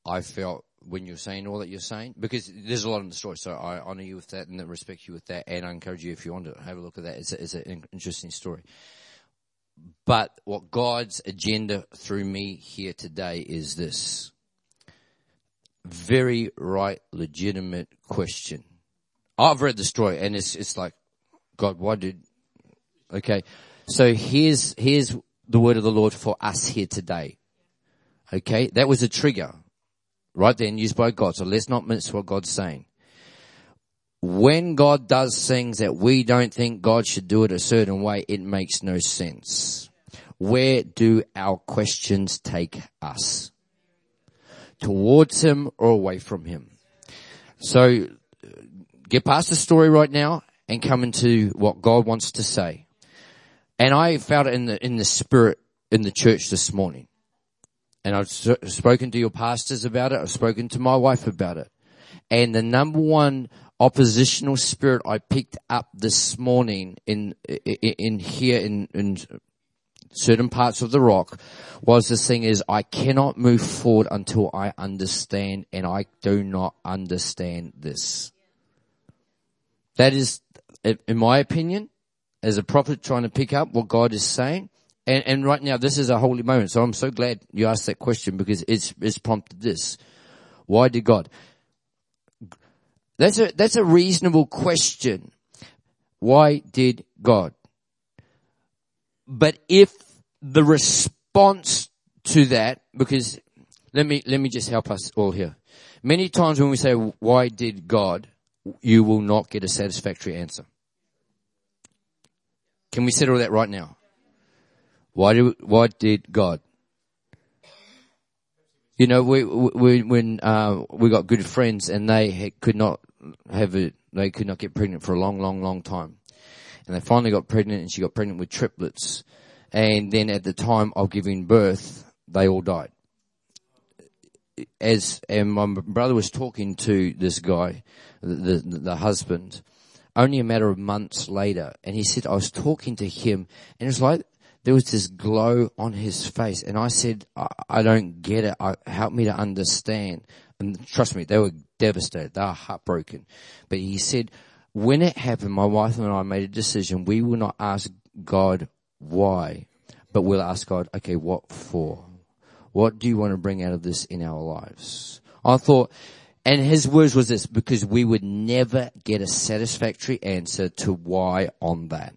I felt when you're saying all that you're saying, because there's a lot in the story. So I honor you with that and I respect you with that, and I encourage you if you want to have a look at that. It's, a, it's an interesting story. But what God's agenda through me here today is this. Very right, legitimate question. I've read the story and it's, it's like, God, why did, okay. So here's, here's the word of the Lord for us here today. Okay. That was a trigger right then used by God. So let's not miss what God's saying. When God does things that we don't think God should do it a certain way, it makes no sense. Where do our questions take us? Towards Him or away from Him? So uh, get past the story right now and come into what God wants to say. And I felt it in the, in the spirit in the church this morning. And I've spoken to your pastors about it. I've spoken to my wife about it. And the number one oppositional spirit I picked up this morning in, in, in here in, in certain parts of the rock was this thing is I cannot move forward until I understand and I do not understand this. That is, in my opinion, as a prophet trying to pick up what God is saying. And, and right now, this is a holy moment. So I'm so glad you asked that question because it's, it's prompted this. Why did God? That's a, that's a reasonable question. Why did God? But if the response to that, because let me, let me just help us all here. Many times when we say, why did God, you will not get a satisfactory answer. Can we settle that right now? Why did, why did God? You know, we, we when, uh, we got good friends and they could not have it, they could not get pregnant for a long, long, long time. And they finally got pregnant and she got pregnant with triplets. And then at the time of giving birth, they all died. As, and my brother was talking to this guy, the, the, the husband, only a matter of months later, and he said, I was talking to him, and it's like there was this glow on his face, and I said, I, I don't get it. I, help me to understand. And trust me, they were devastated. They were heartbroken. But he said, when it happened, my wife and I made a decision. We will not ask God why, but we'll ask God, okay, what for? What do you want to bring out of this in our lives? I thought, and his words was this, because we would never get a satisfactory answer to why on that.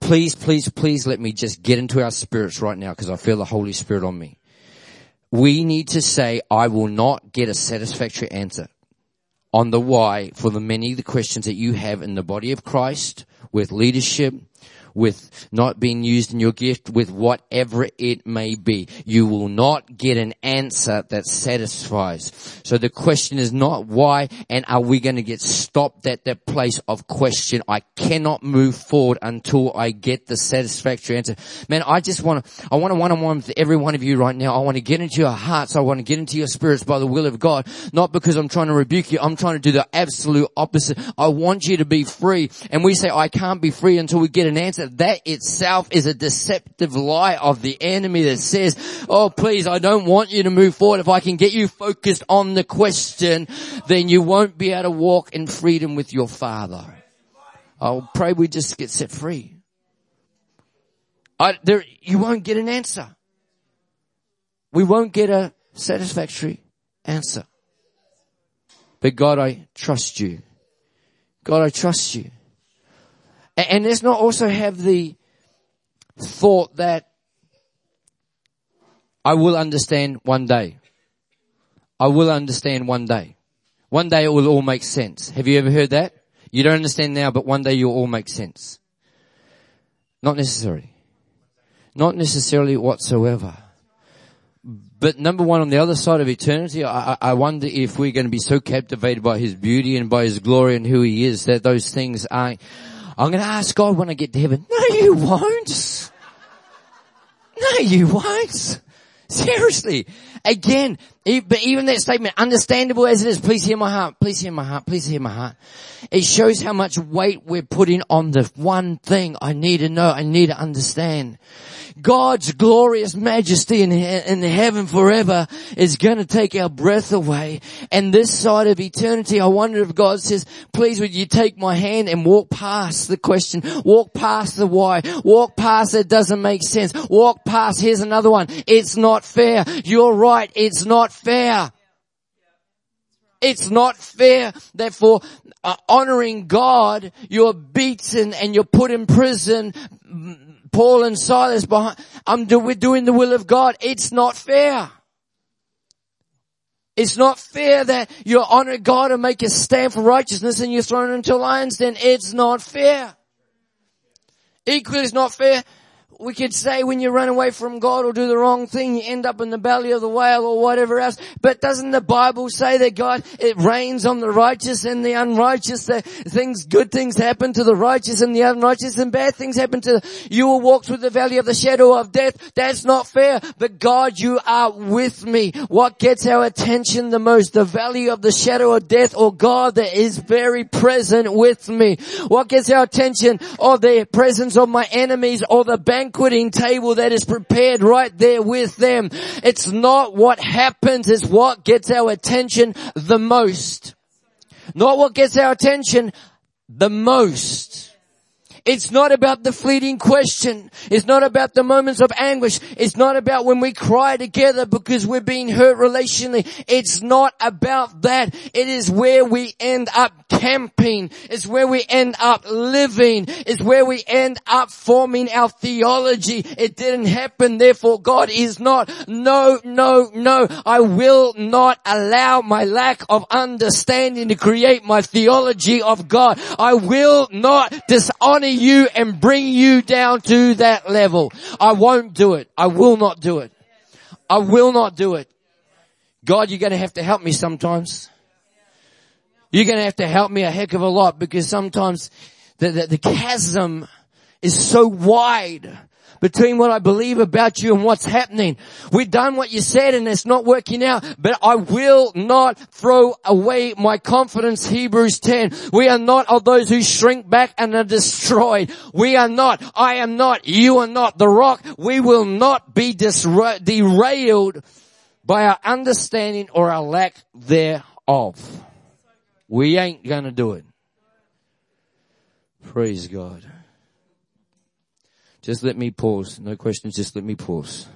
Please, please, please let me just get into our spirits right now because I feel the Holy Spirit on me. We need to say, I will not get a satisfactory answer on the why for the many the questions that you have in the body of Christ with leadership, with not being used in your gift, with whatever it may be. You will not get an answer that satisfies. So the question is not why and are we going to get stopped at that place of question? I cannot move forward until I get the satisfactory answer. Man, I just want to, I want to one-on-one with every one of you right now. I want to get into your hearts. I want to get into your spirits by the will of God. Not because I'm trying to rebuke you. I'm trying to do the absolute opposite. I want you to be free. And we say, I can't be free until we get an answer that itself is a deceptive lie of the enemy that says, oh please, I don't want you to move forward. If I can get you focused on the question, then you won't be able to walk in freedom with your father. I'll pray we just get set free. I, there, you won't get an answer. We won't get a satisfactory answer. But God, I trust you. God, I trust you. And let's not also have the thought that I will understand one day. I will understand one day. One day it will all make sense. Have you ever heard that? You don't understand now, but one day you'll all make sense. Not necessarily. Not necessarily whatsoever. But number one, on the other side of eternity, I, I wonder if we're going to be so captivated by His beauty and by His glory and who He is that those things aren't I'm going to ask God when I get to heaven. No, you won't. No, you won't. Seriously. Again, but even that statement, understandable as it is, please hear my heart, please hear my heart, please hear my heart. It shows how much weight we're putting on the one thing I need to know, I need to understand. God's glorious majesty in, in heaven forever is going to take our breath away. And this side of eternity, I wonder if God says, please would you take my hand and walk past the question, walk past the why, walk past it doesn't make sense, walk past, here's another one, it's not fair, you're right, it's not fair. It's not fair. Therefore, uh, honoring God, you're beaten and you're put in prison Paul and Silas behind, I'm do, we're doing the will of God. It's not fair. It's not fair that you honor God and make a stand for righteousness and you're thrown into lions Then It's not fair. Equally, it's not fair we could say when you run away from God or do the wrong thing, you end up in the belly of the whale or whatever else. But doesn't the Bible say that God, it rains on the righteous and the unrighteous, that things, good things happen to the righteous and the unrighteous and bad things happen to, you will walk through the valley of the shadow of death. That's not fair. But God, you are with me. What gets our attention the most? The valley of the shadow of death or God that is very present with me? What gets our attention? Or the presence of my enemies or the bank banqueting table that is prepared right there with them. It's not what happens, it's what gets our attention the most. Not what gets our attention the most. It's not about the fleeting question. It's not about the moments of anguish. It's not about when we cry together because we're being hurt relationally. It's not about that. It is where we end up camping. It's where we end up living. It's where we end up forming our theology. It didn't happen. Therefore God is not. No, no, no. I will not allow my lack of understanding to create my theology of God. I will not dishonor you and bring you down to that level. I won't do it. I will not do it. I will not do it. God, you're to have to help me sometimes. You're to have to help me a heck of a lot because sometimes the, the, the chasm is so wide between what I believe about you and what's happening. We've done what you said and it's not working out, but I will not throw away my confidence. Hebrews 10. We are not of those who shrink back and are destroyed. We are not. I am not. You are not. The rock. We will not be disra- derailed by our understanding or our lack thereof. We ain't gonna do it. Praise God. Just let me pause. No questions, just let me pause.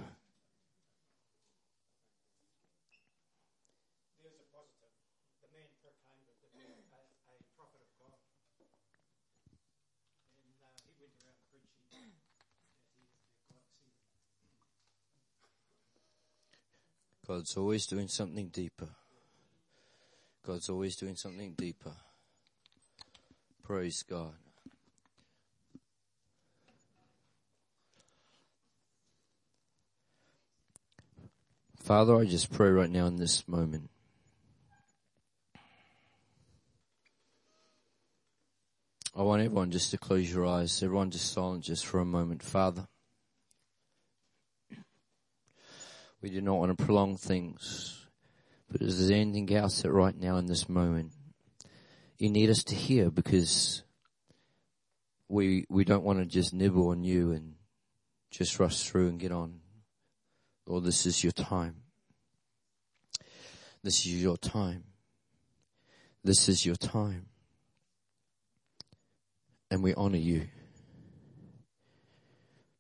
God's always doing something deeper. God's always doing something deeper. Praise God. Father, I just pray right now in this moment. I want everyone just to close your eyes. Everyone just silent just for a moment. Father, we do not want to prolong things. But is there anything else that right now in this moment you need us to hear because we we don't want to just nibble on you and just rush through and get on. Lord, this is your time. This is your time. This is your time. And we honor you.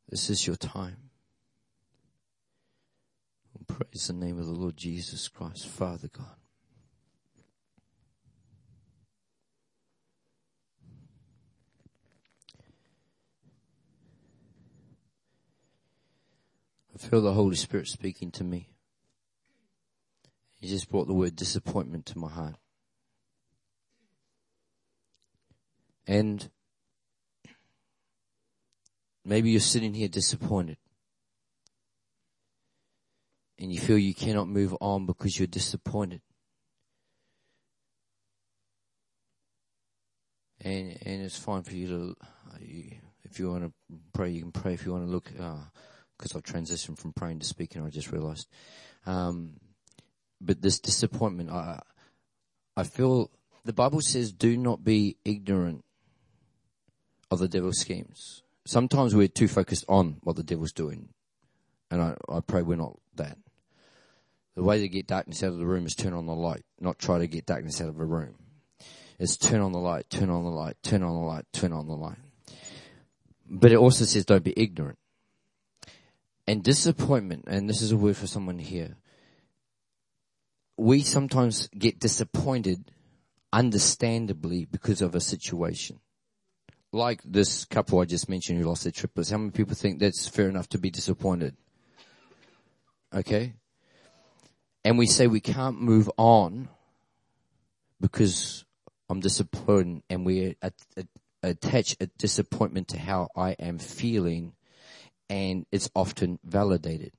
This is your time. Praise the name of the Lord Jesus Christ, Father God. I feel the Holy Spirit speaking to me. He just brought the word disappointment to my heart. And maybe you're sitting here disappointed. And you feel you cannot move on because you're disappointed. And, and it's fine for you to, if you want to pray, you can pray. If you want to look, uh, because I've transitioned from praying to speaking, I just realized. Um, but this disappointment, I, I feel the Bible says, do not be ignorant of the devil's schemes. Sometimes we're too focused on what the devil's doing. And I, I pray we're not that. The way to get darkness out of the room is turn on the light, not try to get darkness out of a room. It's turn on the light, turn on the light, turn on the light, turn on the light. But it also says don't be ignorant. And disappointment, and this is a word for someone here, we sometimes get disappointed understandably because of a situation. Like this couple I just mentioned who lost their triplets. How many people think that's fair enough to be disappointed? Okay? And we say we can't move on because I'm disappointed and we attach a disappointment to how I am feeling and it's often validated.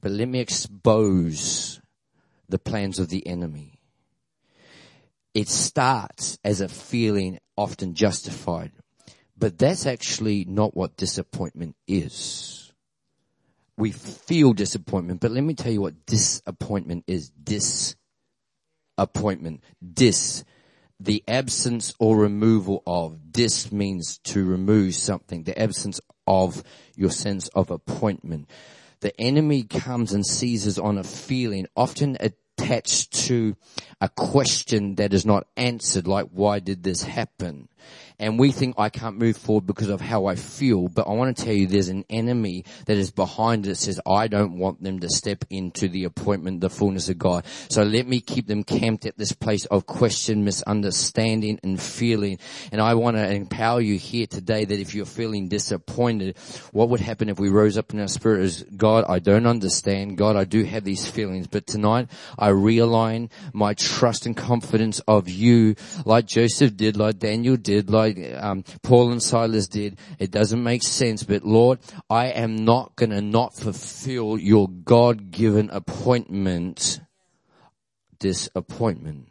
But let me expose the plans of the enemy. It starts as a feeling often justified, but that's actually not what disappointment is. We feel disappointment, but let me tell you what disappointment is. Disappointment. Dis. The absence or removal of. Dis means to remove something. The absence of your sense of appointment. The enemy comes and seizes on a feeling, often attached to a question that is not answered, like why did this happen? And we think I can't move forward because of how I feel. But I want to tell you there's an enemy that is behind it that says, I don't want them to step into the appointment, the fullness of God. So let me keep them camped at this place of question, misunderstanding and feeling. And I want to empower you here today that if you're feeling disappointed, what would happen if we rose up in our spirit as God, I don't understand. God, I do have these feelings, but tonight I realign my trust and confidence of you like Joseph did, like Daniel did did, like um, Paul and Silas did. It doesn't make sense, but Lord, I am not going to not fulfill your God-given appointment. Disappointment.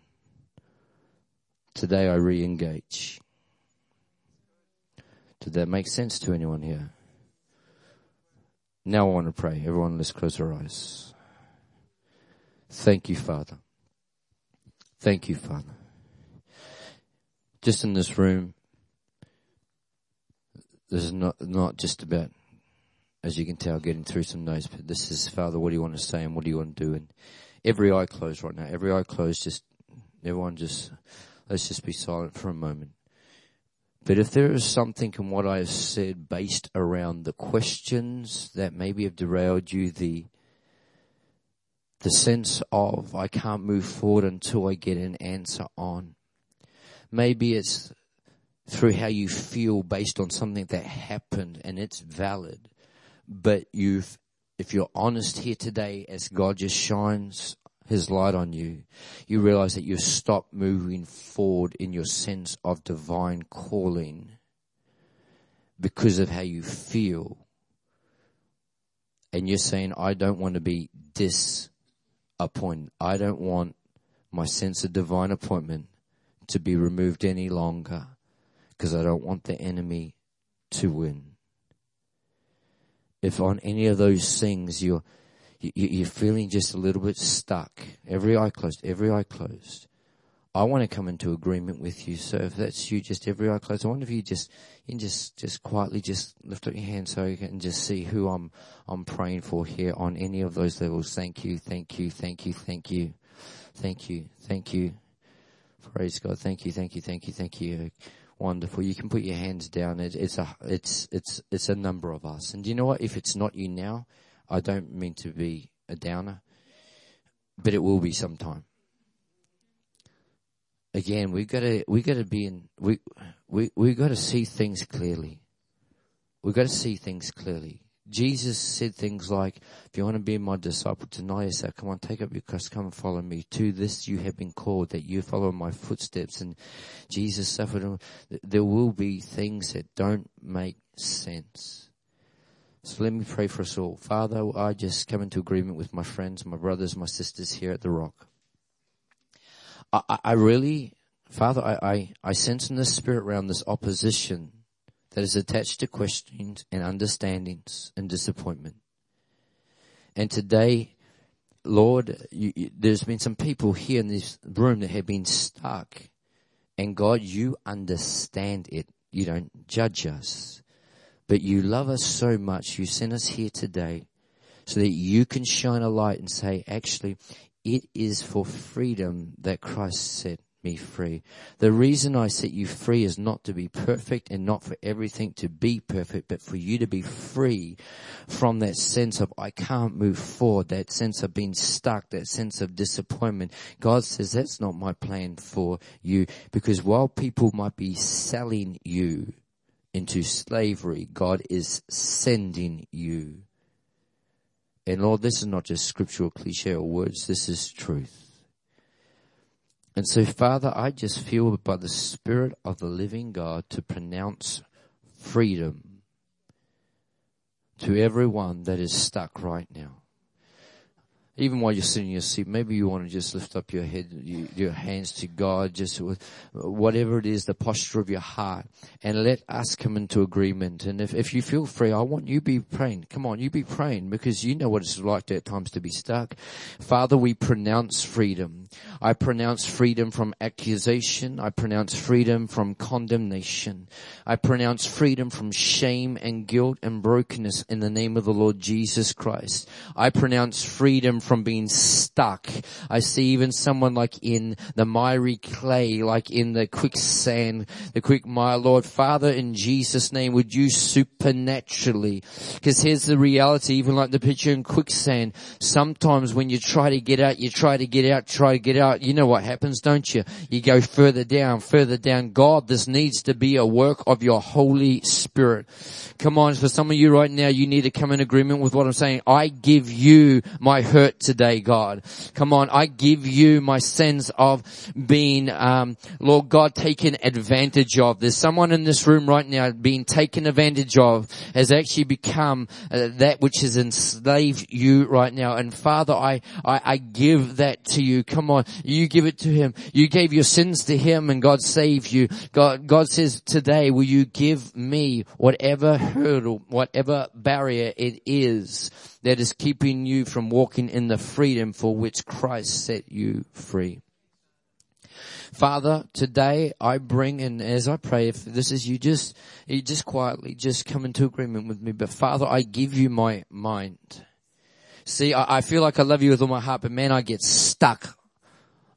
Today I re-engage. Did that make sense to anyone here? Now I want to pray. Everyone, let's close our eyes. Thank you, Father. Thank you, Father. Just in this room, this is not, not just about, as you can tell, getting through some notes, but this is, Father, what do you want to say and what do you want to do? And every eye closed right now, every eye closed, just, everyone just, let's just be silent for a moment. But if there is something in what I have said based around the questions that maybe have derailed you, the the sense of I can't move forward until I get an answer on. Maybe it's through how you feel based on something that happened and it's valid. But you've, if you're honest here today as God just shines his light on you, you realize that you've stopped moving forward in your sense of divine calling because of how you feel. And you're saying, I don't want to be disappointed. I don't want my sense of divine appointment to be removed any longer because I don't want the enemy to win. If on any of those things you're you're feeling just a little bit stuck. Every eye closed, every eye closed. I want to come into agreement with you. So if that's you, just every eye closed. I wonder if you just, you can just, just quietly just lift up your hand so you can just see who I'm, I'm praying for here on any of those levels. Thank you, thank you, thank you, thank you, thank you, thank you. Praise God. Thank you, thank you, thank you, thank you. Wonderful. You can put your hands down. It, it's a, it's, it's, it's a number of us. And you know what? If it's not you now, I don't mean to be a downer, but it will be sometime. Again, we gotta, we gotta be in, we, we, we gotta see things clearly. We've gotta see things clearly. Jesus said things like, if you want to be my disciple, deny yourself. Come on, take up your cross, come and follow me. To this you have been called, that you follow my footsteps. And Jesus suffered. There will be things that don't make sense. So let me pray for us all. Father, I just come into agreement with my friends, my brothers, my sisters here at the Rock. I, I really, Father, I, I, I sense in the spirit around this opposition that is attached to questions and understandings and disappointment. And today, Lord, you, you, there's been some people here in this room that have been stuck. And God, you understand it. You don't judge us. But you love us so much, you sent us here today so that you can shine a light and say, actually, it is for freedom that Christ set me free. The reason I set you free is not to be perfect and not for everything to be perfect, but for you to be free from that sense of I can't move forward, that sense of being stuck, that sense of disappointment. God says that's not my plan for you because while people might be selling you, into slavery. God is sending you. And Lord, this is not just scriptural cliche or words, this is truth. And so, Father, I just feel by the Spirit of the living God to pronounce freedom to everyone that is stuck right now even while you're sitting in your seat, maybe you want to just lift up your head, your hands to God, just whatever it is, the posture of your heart, and let us come into agreement. And if, if you feel free, I want you be praying. Come on, you be praying because you know what it's like at times to be stuck. Father, we pronounce freedom. I pronounce freedom from accusation. I pronounce freedom from condemnation. I pronounce freedom from shame and guilt and brokenness in the name of the Lord Jesus Christ. I pronounce freedom from being stuck. I see even someone like in the miry clay, like in the quicksand, the quick mire. Lord, Father, in Jesus' name, would you supernaturally, because here's the reality, even like the picture in quicksand, sometimes when you try to get out, you try to get out, try to get out, you know what happens, don't you? You go further down, further down. God, this needs to be a work of your Holy Spirit. Come on, for some of you right now, you need to come in agreement with what I'm saying. I give you my hurt today, God. Come on, I give you my sense of being, um, Lord God, taken advantage of. There's someone in this room right now being taken advantage of has actually become uh, that which has enslaved you right now. And Father, I, I, I give that to you. Come on, you give it to Him. You gave your sins to Him and God saved you. God, God says today, will you give me whatever hurdle, whatever barrier it is that is keeping you from walking in the freedom for which Christ set you free. Father, today I bring and as I pray, if this is you just, you just quietly just come into agreement with me. But Father, I give you my mind. See, I, I feel like I love you with all my heart, but man, I get stuck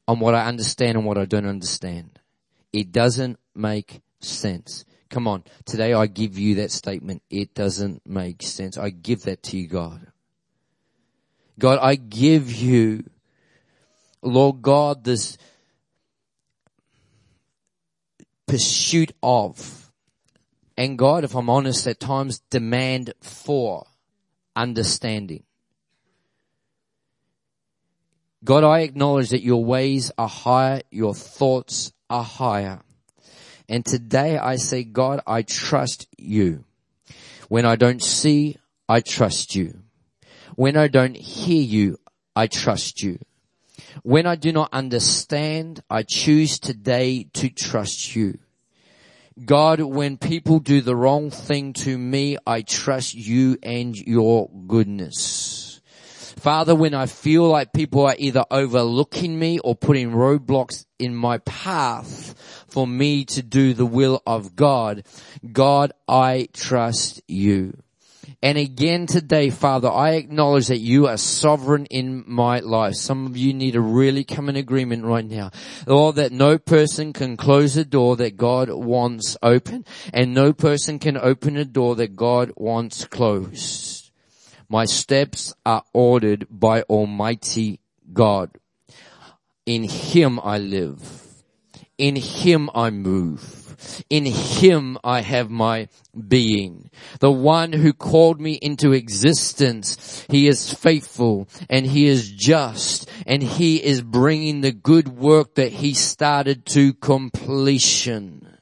on what I understand and what I don't understand. It doesn't make sense. Come on. Today I give you that statement. It doesn't make sense. I give that to you, God. God, I give you, Lord God, this pursuit of, and God, if I'm honest, at times demand for understanding. God, I acknowledge that your ways are higher, your thoughts are higher. And today I say, God, I trust you. When I don't see, I trust you. When I don't hear you, I trust you. When I do not understand, I choose today to trust you. God, when people do the wrong thing to me, I trust you and your goodness. Father, when I feel like people are either overlooking me or putting roadblocks in my path for me to do the will of God, God, I trust you. And again today, Father, I acknowledge that you are sovereign in my life. Some of you need to really come in agreement right now. Lord, that no person can close a door that God wants open and no person can open a door that God wants closed. My steps are ordered by Almighty God. In Him I live. In Him I move. In Him I have my being. The one who called me into existence, He is faithful and He is just and He is bringing the good work that He started to completion.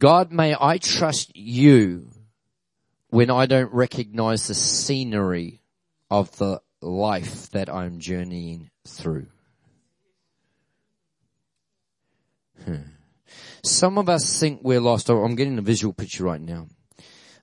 God, may I trust you when I don't recognize the scenery of the life that I'm journeying through. Hmm. Some of us think we're lost. I'm getting a visual picture right now.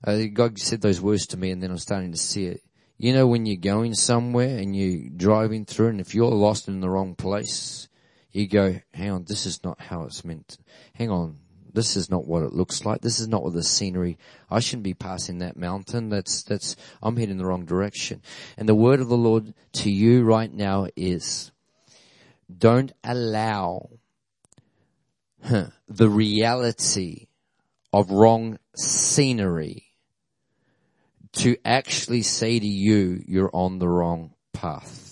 Uh, God said those words to me and then I'm starting to see it. You know when you're going somewhere and you're driving through and if you're lost in the wrong place, you go, hang on, this is not how it's meant. Hang on, this is not what it looks like. This is not what the scenery. I shouldn't be passing that mountain. That's, that's, I'm heading the wrong direction. And the word of the Lord to you right now is, don't allow huh, the reality of wrong scenery to actually say to you, you're on the wrong path.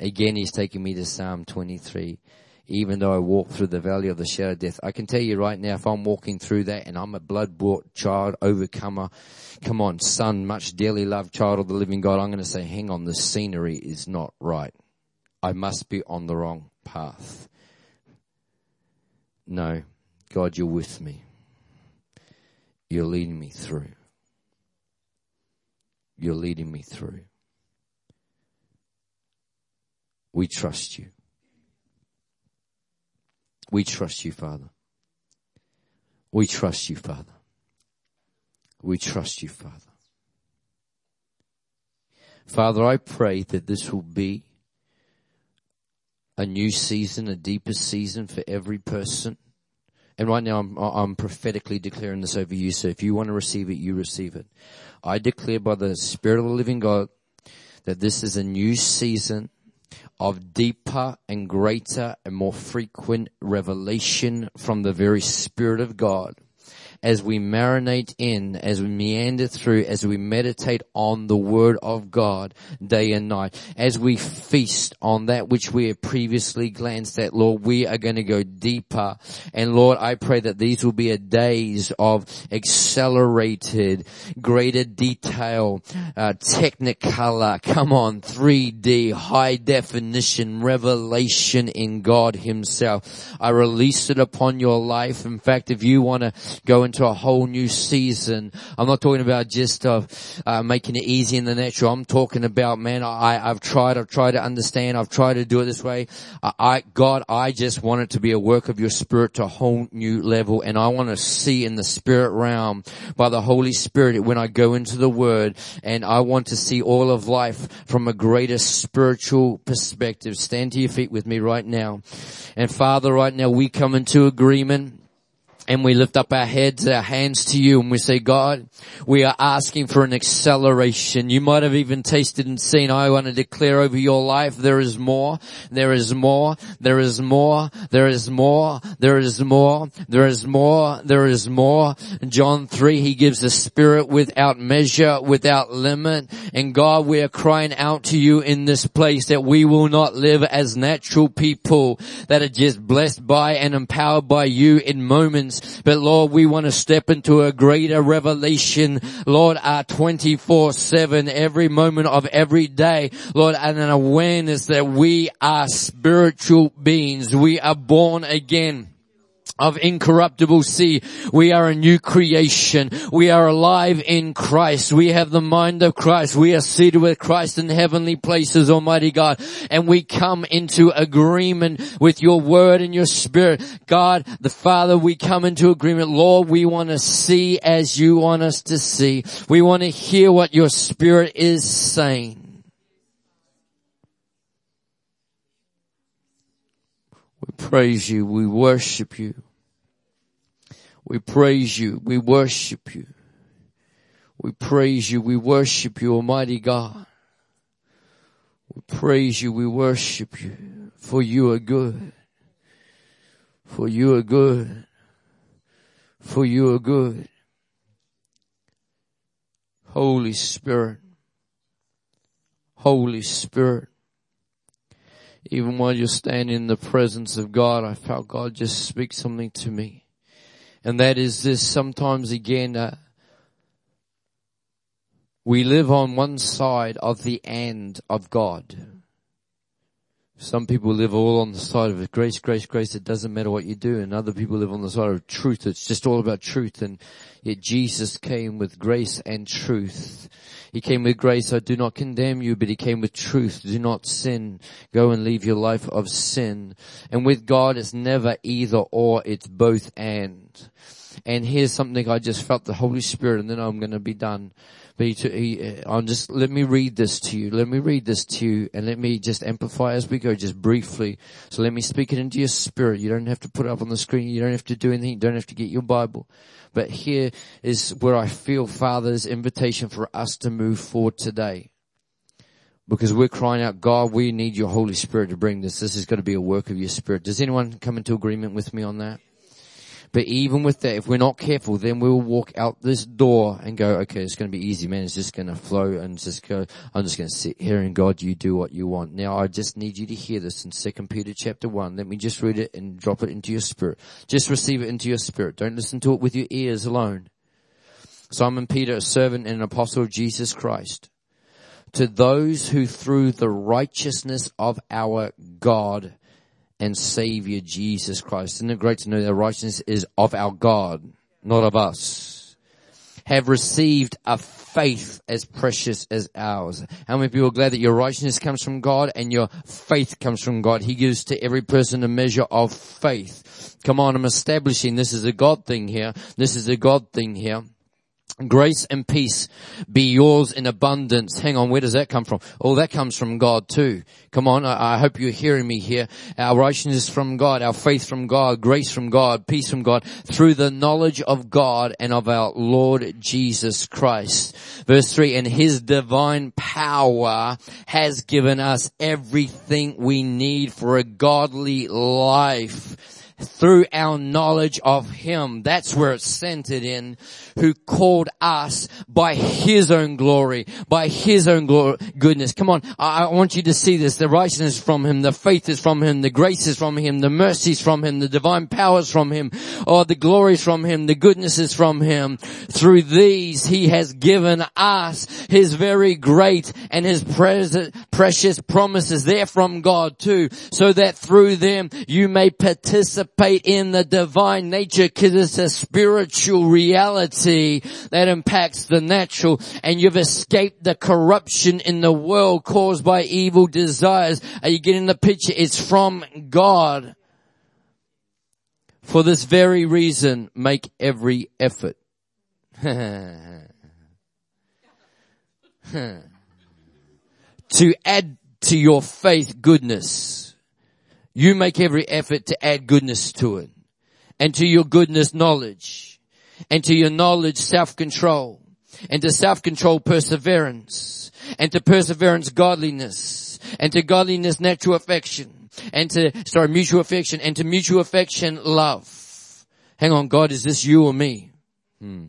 Again, he's taking me to Psalm 23. Even though I walk through the valley of the shadow of death, I can tell you right now, if I'm walking through that and I'm a blood bought child, overcomer, come on, son, much dearly loved child of the living God, I'm going to say, hang on, the scenery is not right. I must be on the wrong path. No, God, you're with me. You're leading me through. You're leading me through. We trust you. We trust you, Father. We trust you, Father. We trust you, Father. Father, I pray that this will be a new season, a deeper season for every person. And right now I'm, I'm prophetically declaring this over you. So if you want to receive it, you receive it. I declare by the Spirit of the living God that this is a new season of deeper and greater and more frequent revelation from the very Spirit of God. As we marinate in, as we meander through, as we meditate on the word of God day and night, as we feast on that which we have previously glanced at, Lord, we are going to go deeper. And Lord, I pray that these will be a days of accelerated, greater detail, uh, technicolor, come on, 3D, high definition, revelation in God himself. I release it upon your life. In fact, if you want to go into a whole new season, I'm not talking about just of uh, making it easy in the natural. I'm talking about, man, I, I've tried, I've tried to understand, I've tried to do it this way. I, God, I just want it to be a work of your spirit to a whole new level and I want to see in the spirit realm by the Holy Spirit when I go into the word and I want to see all of life from a greater spiritual perspective. Stand to your feet with me right now. And Father, right now we come into agreement and we lift up our heads, our hands to you and we say, God, we are asking for an acceleration. You might have even tasted and seen, I want to declare over your life, there is more, there is more, there is more, there is more, there is more, there is more, there is more. John 3, he gives a spirit without measure, without limit. And God, we are crying out to you in this place that we will not live as natural people that are just blessed by and empowered by you in moments but Lord, we want to step into a greater revelation, Lord, our 24-7, every moment of every day, Lord, and an awareness that we are spiritual beings. We are born again of incorruptible seed. We are a new creation. We are alive in Christ. We have the mind of Christ. We are seated with Christ in heavenly places, Almighty God. And we come into agreement with your word and your spirit. God, the Father, we come into agreement. Lord, we want to see as you want us to see. We want to hear what your spirit is saying. We praise you. We worship you. We praise you. We worship you. We praise you. We worship you, Almighty God. We praise you. We worship you. For you are good. For you are good. For you are good. Holy Spirit. Holy Spirit. Even while you're standing in the presence of God, I felt God just speak something to me. And that is this sometimes again, uh, we live on one side of the end of God. Some people live all on the side of grace, grace, grace. It doesn't matter what you do. And other people live on the side of truth. It's just all about truth. And yet Jesus came with grace and truth. He came with grace. I do not condemn you, but he came with truth. Do not sin. Go and leave your life of sin. And with God, it's never either or. It's both and. And here's something I just felt the Holy Spirit and then I'm going to be done. But he, he, uh, I'm just, let me read this to you. Let me read this to you and let me just amplify as we go, just briefly. So let me speak it into your spirit. You don't have to put it up on the screen. You don't have to do anything. You don't have to get your Bible. But here is where I feel Father's invitation for us to move forward today. Because we're crying out, God, we need your Holy Spirit to bring this. This is going to be a work of your Spirit. Does anyone come into agreement with me on that? But even with that, if we're not careful, then we'll walk out this door and go, okay, it's going to be easy, man. It's just going to flow and just go, I'm just going to sit here and God, you do what you want. Now I just need you to hear this in second Peter chapter one. Let me just read it and drop it into your spirit. Just receive it into your spirit. Don't listen to it with your ears alone. Simon Peter, a servant and an apostle of Jesus Christ to those who through the righteousness of our God and Savior Jesus Christ. Isn't it great to know that righteousness is of our God, not of us? Have received a faith as precious as ours. How many people are glad that your righteousness comes from God and your faith comes from God? He gives to every person a measure of faith. Come on, I'm establishing this is a God thing here. This is a God thing here. Grace and peace be yours in abundance. Hang on, where does that come from? Oh, that comes from God too. Come on, I, I, hope you're hearing me here. Our righteousness from God, our faith from God, grace from God, peace from God, through the knowledge of God and of our Lord Jesus Christ. Verse three, and His divine power has given us everything we need for a godly life through our knowledge of Him. That's where it's centered in, who called us by His own glory, by His own glory, goodness. Come on, I, I want you to see this. The righteousness from Him, the faith is from Him, the grace is from Him, the mercies from Him, the divine powers from Him, or the glories from Him, the goodness is from Him. Through these He has given us His very great and His precious promises. They're from God too, so that through them you may participate in the divine nature because it's a spiritual reality that impacts the natural and you've escaped the corruption in the world caused by evil desires. Are you getting the picture? It's from God. For this very reason, make every effort. to add to your faith goodness. You make every effort to add goodness to it. And to your goodness knowledge. And to your knowledge self-control. And to self-control perseverance. And to perseverance godliness. And to godliness natural affection. And to, sorry, mutual affection. And to mutual affection love. Hang on, God, is this you or me? Hmm.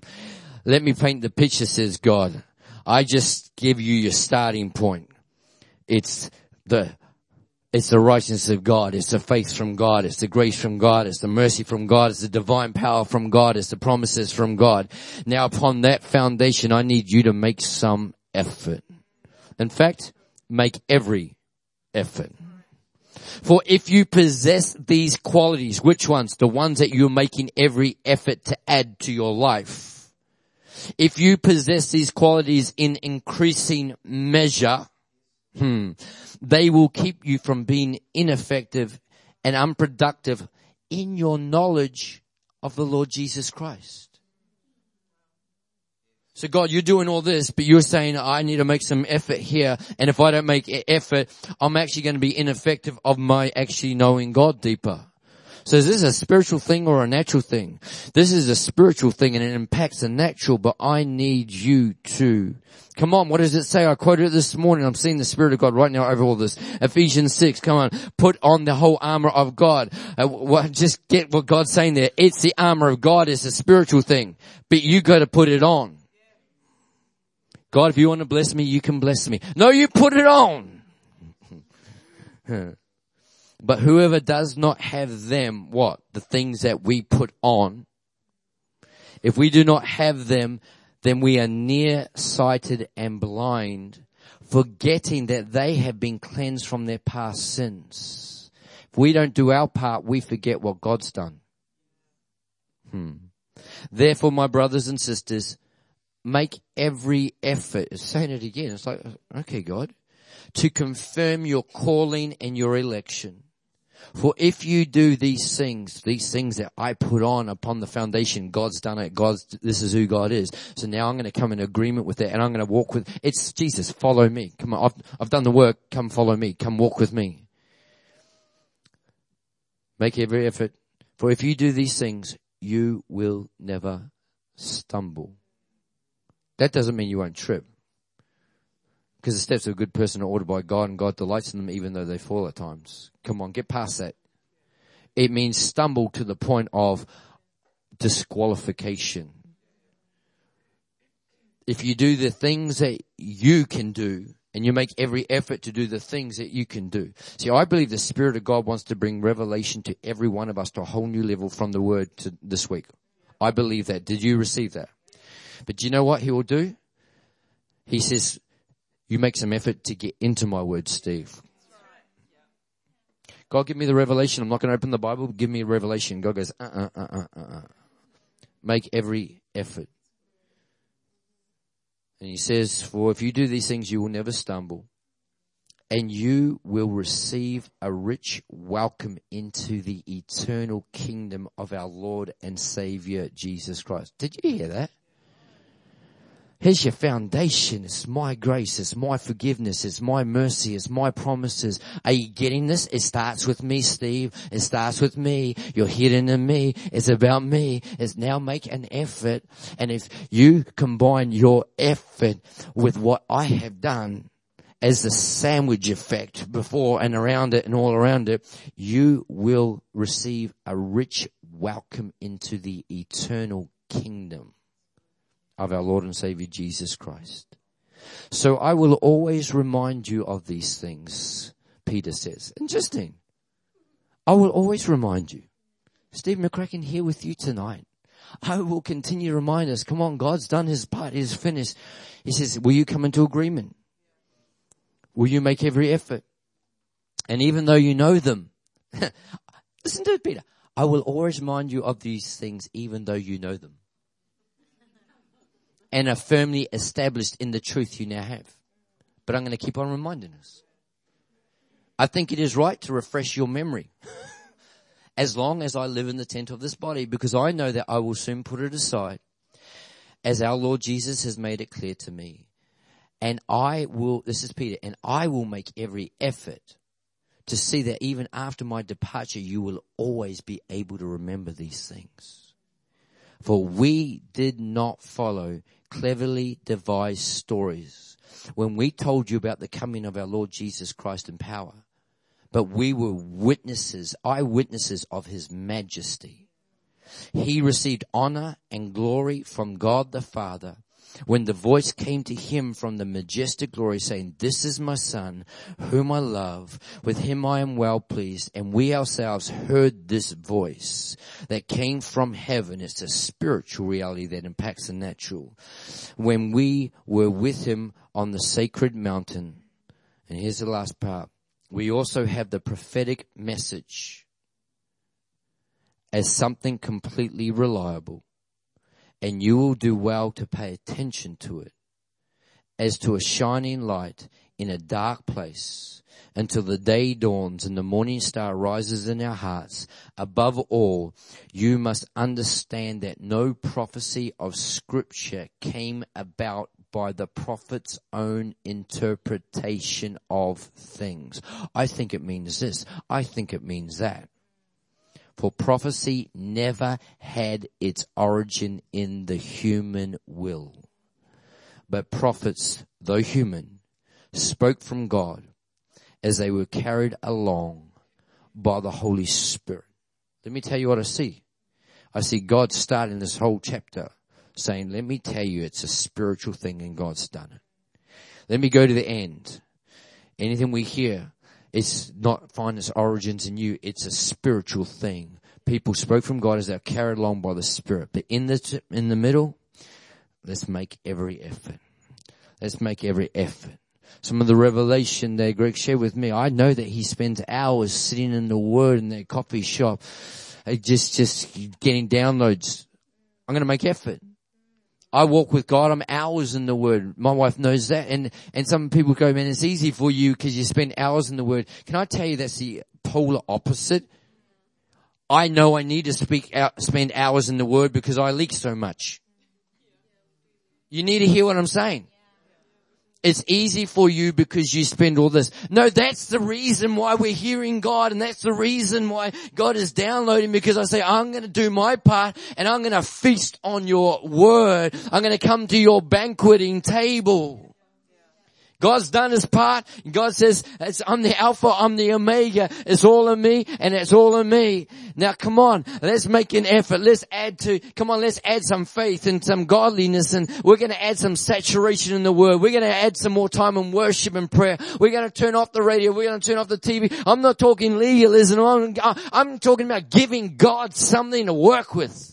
Let me paint the picture, says God. I just give you your starting point. It's the, it's the righteousness of God. It's the faith from God. It's the grace from God. It's the mercy from God. It's the divine power from God. It's the promises from God. Now upon that foundation, I need you to make some effort. In fact, make every effort. For if you possess these qualities, which ones? The ones that you're making every effort to add to your life. If you possess these qualities in increasing measure, Hmm. They will keep you from being ineffective and unproductive in your knowledge of the Lord Jesus Christ. So God, you're doing all this, but you're saying I need to make some effort here. And if I don't make effort, I'm actually going to be ineffective of my actually knowing God deeper. So is this a spiritual thing or a natural thing? This is a spiritual thing and it impacts the natural, but I need you to. Come on, what does it say? I quoted it this morning. I'm seeing the Spirit of God right now over all this. Ephesians 6, come on. Put on the whole armor of God. Uh, what, just get what God's saying there. It's the armor of God. It's a spiritual thing, but you got to put it on. God, if you want to bless me, you can bless me. No, you put it on. But whoever does not have them, what? The things that we put on. If we do not have them, then we are nearsighted and blind, forgetting that they have been cleansed from their past sins. If we don't do our part, we forget what God's done. Hmm. Therefore, my brothers and sisters, make every effort. Saying it again. It's like, okay, God, to confirm your calling and your election. For if you do these things, these things that I put on upon the foundation, God's done it. God's, this is who God is. So now I'm going to come in agreement with it and I'm going to walk with, it's Jesus, follow me. Come on, I've, I've done the work. Come follow me. Come walk with me. Make every effort. For if you do these things, you will never stumble. That doesn't mean you won't trip. Because the steps of a good person are ordered by God and God delights in them even though they fall at times. Come on, get past that. It means stumble to the point of disqualification. If you do the things that you can do and you make every effort to do the things that you can do. See, I believe the Spirit of God wants to bring revelation to every one of us to a whole new level from the Word to this week. I believe that. Did you receive that? But do you know what He will do? He says, you make some effort to get into my word, Steve. God, give me the revelation. I'm not going to open the Bible. Give me a revelation. God goes, uh, uh, uh, uh, uh, uh. Make every effort. And he says, for if you do these things, you will never stumble and you will receive a rich welcome into the eternal kingdom of our Lord and Savior, Jesus Christ. Did you hear that? Here's your foundation. It's my grace. It's my forgiveness. It's my mercy. It's my promises. Are you getting this? It starts with me, Steve. It starts with me. You're hidden in me. It's about me. It's now make an effort. And if you combine your effort with what I have done, as the sandwich effect before and around it and all around it, you will receive a rich welcome into the eternal kingdom of our Lord and Savior Jesus Christ. So I will always remind you of these things, Peter says. Interesting. I will always remind you. Steve McCracken here with you tonight. I will continue to remind us, come on, God's done his part, he's finished. He says, will you come into agreement? Will you make every effort? And even though you know them, listen to it, Peter. I will always remind you of these things even though you know them. And are firmly established in the truth you now have. But I'm going to keep on reminding us. I think it is right to refresh your memory. as long as I live in the tent of this body, because I know that I will soon put it aside, as our Lord Jesus has made it clear to me. And I will, this is Peter, and I will make every effort to see that even after my departure, you will always be able to remember these things. For we did not follow cleverly devised stories when we told you about the coming of our Lord Jesus Christ in power but we were witnesses, eyewitnesses of his majesty. He received honor and glory from God the Father when the voice came to him from the majestic glory saying, this is my son whom I love. With him I am well pleased. And we ourselves heard this voice that came from heaven. It's a spiritual reality that impacts the natural. When we were with him on the sacred mountain. And here's the last part we also have the prophetic message as something completely reliable. And you will do well to pay attention to it as to a shining light in a dark place until the day dawns and the morning star rises in our hearts. Above all, you must understand that no prophecy of scripture came about by the prophet's own interpretation of things. I think it means this. I think it means that. For prophecy never had its origin in the human will. But prophets, though human, spoke from God as they were carried along by the Holy Spirit. Let me tell you what I see. I see God starting this whole chapter saying, let me tell you, it's a spiritual thing and God's done it. Let me go to the end. Anything we hear, it's not find its origins in you. It's a spiritual thing. People spoke from God as they're carried along by the Spirit. But in the, in the middle, let's make every effort. Let's make every effort. Some of the revelation that Greg shared with me, I know that he spends hours sitting in the Word in that coffee shop, uh, just, just getting downloads. I'm going to make effort. I walk with God. I'm hours in the Word. My wife knows that. And, and some people go, man, it's easy for you because you spend hours in the Word. Can I tell you that's the polar opposite? I know I need to speak out, spend hours in the Word because I leak so much. You need to hear what I'm saying. It's easy for you because you spend all this. No, that's the reason why we're hearing God and that's the reason why God is downloading because I say, I'm going to do my part and I'm going to feast on your word. I'm going to come to your banqueting table. God's done his part. God says, I'm the Alpha, I'm the Omega. It's all in me and it's all in me. Now come on, let's make an effort. Let's add to, come on, let's add some faith and some godliness and we're going to add some saturation in the word. We're going to add some more time in worship and prayer. We're going to turn off the radio. We're going to turn off the TV. I'm not talking legalism. I'm, I'm talking about giving God something to work with.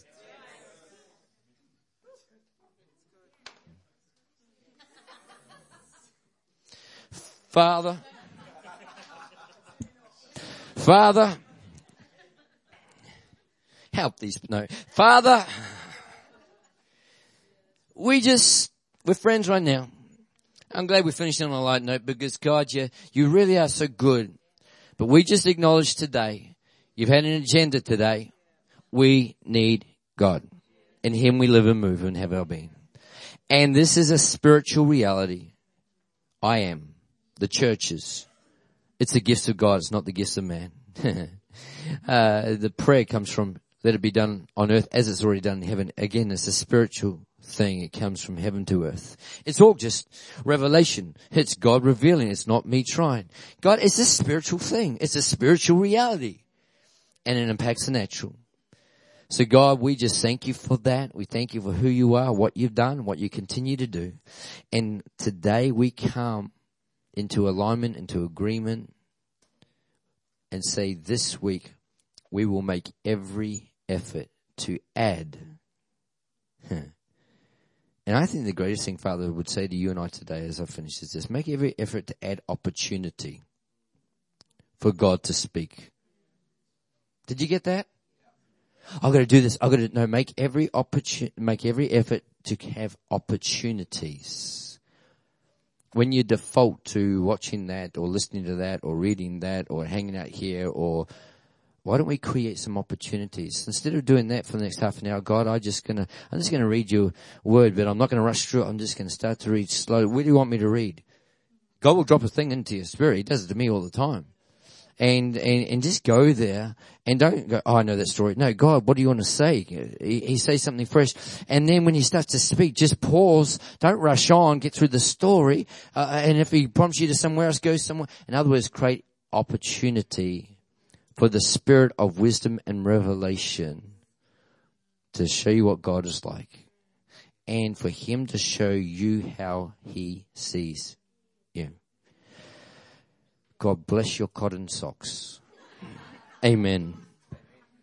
Father, Father, help these, no, Father, we just, we're friends right now. I'm glad we're finishing on a light note because God, you, you really are so good. But we just acknowledge today, you've had an agenda today. We need God. In Him we live and move and have our being. And this is a spiritual reality. I am the churches. It's the gifts of God. It's not the gifts of man. uh, the prayer comes from let it be done on earth as it's already done in heaven. Again, it's a spiritual thing. It comes from heaven to earth. It's all just revelation. It's God revealing. It's not me trying. God, it's a spiritual thing. It's a spiritual reality. And it impacts the natural. So God, we just thank you for that. We thank you for who you are, what you've done, what you continue to do. And today we come into alignment, into agreement and say this week we will make every effort to add. And I think the greatest thing Father would say to you and I today as I finish is this. Make every effort to add opportunity for God to speak. Did you get that? I've got to do this. I've got to, no, make every opportunity, make every effort to have opportunities. When you default to watching that or listening to that or reading that or hanging out here or why don't we create some opportunities instead of doing that for the next half an hour? God, I just gonna, I'm just gonna read your word, but I'm not gonna rush through it. I'm just gonna start to read slowly. Where do you want me to read? God will drop a thing into your spirit. He does it to me all the time. And, and, and just go there and don't go, oh, I know that story. No, God, what do you want to say? He, he says something fresh. And then when he starts to speak, just pause. Don't rush on. Get through the story. Uh, and if he prompts you to somewhere else, go somewhere. In other words, create opportunity for the spirit of wisdom and revelation to show you what God is like and for him to show you how he sees. God bless your cotton socks. Amen.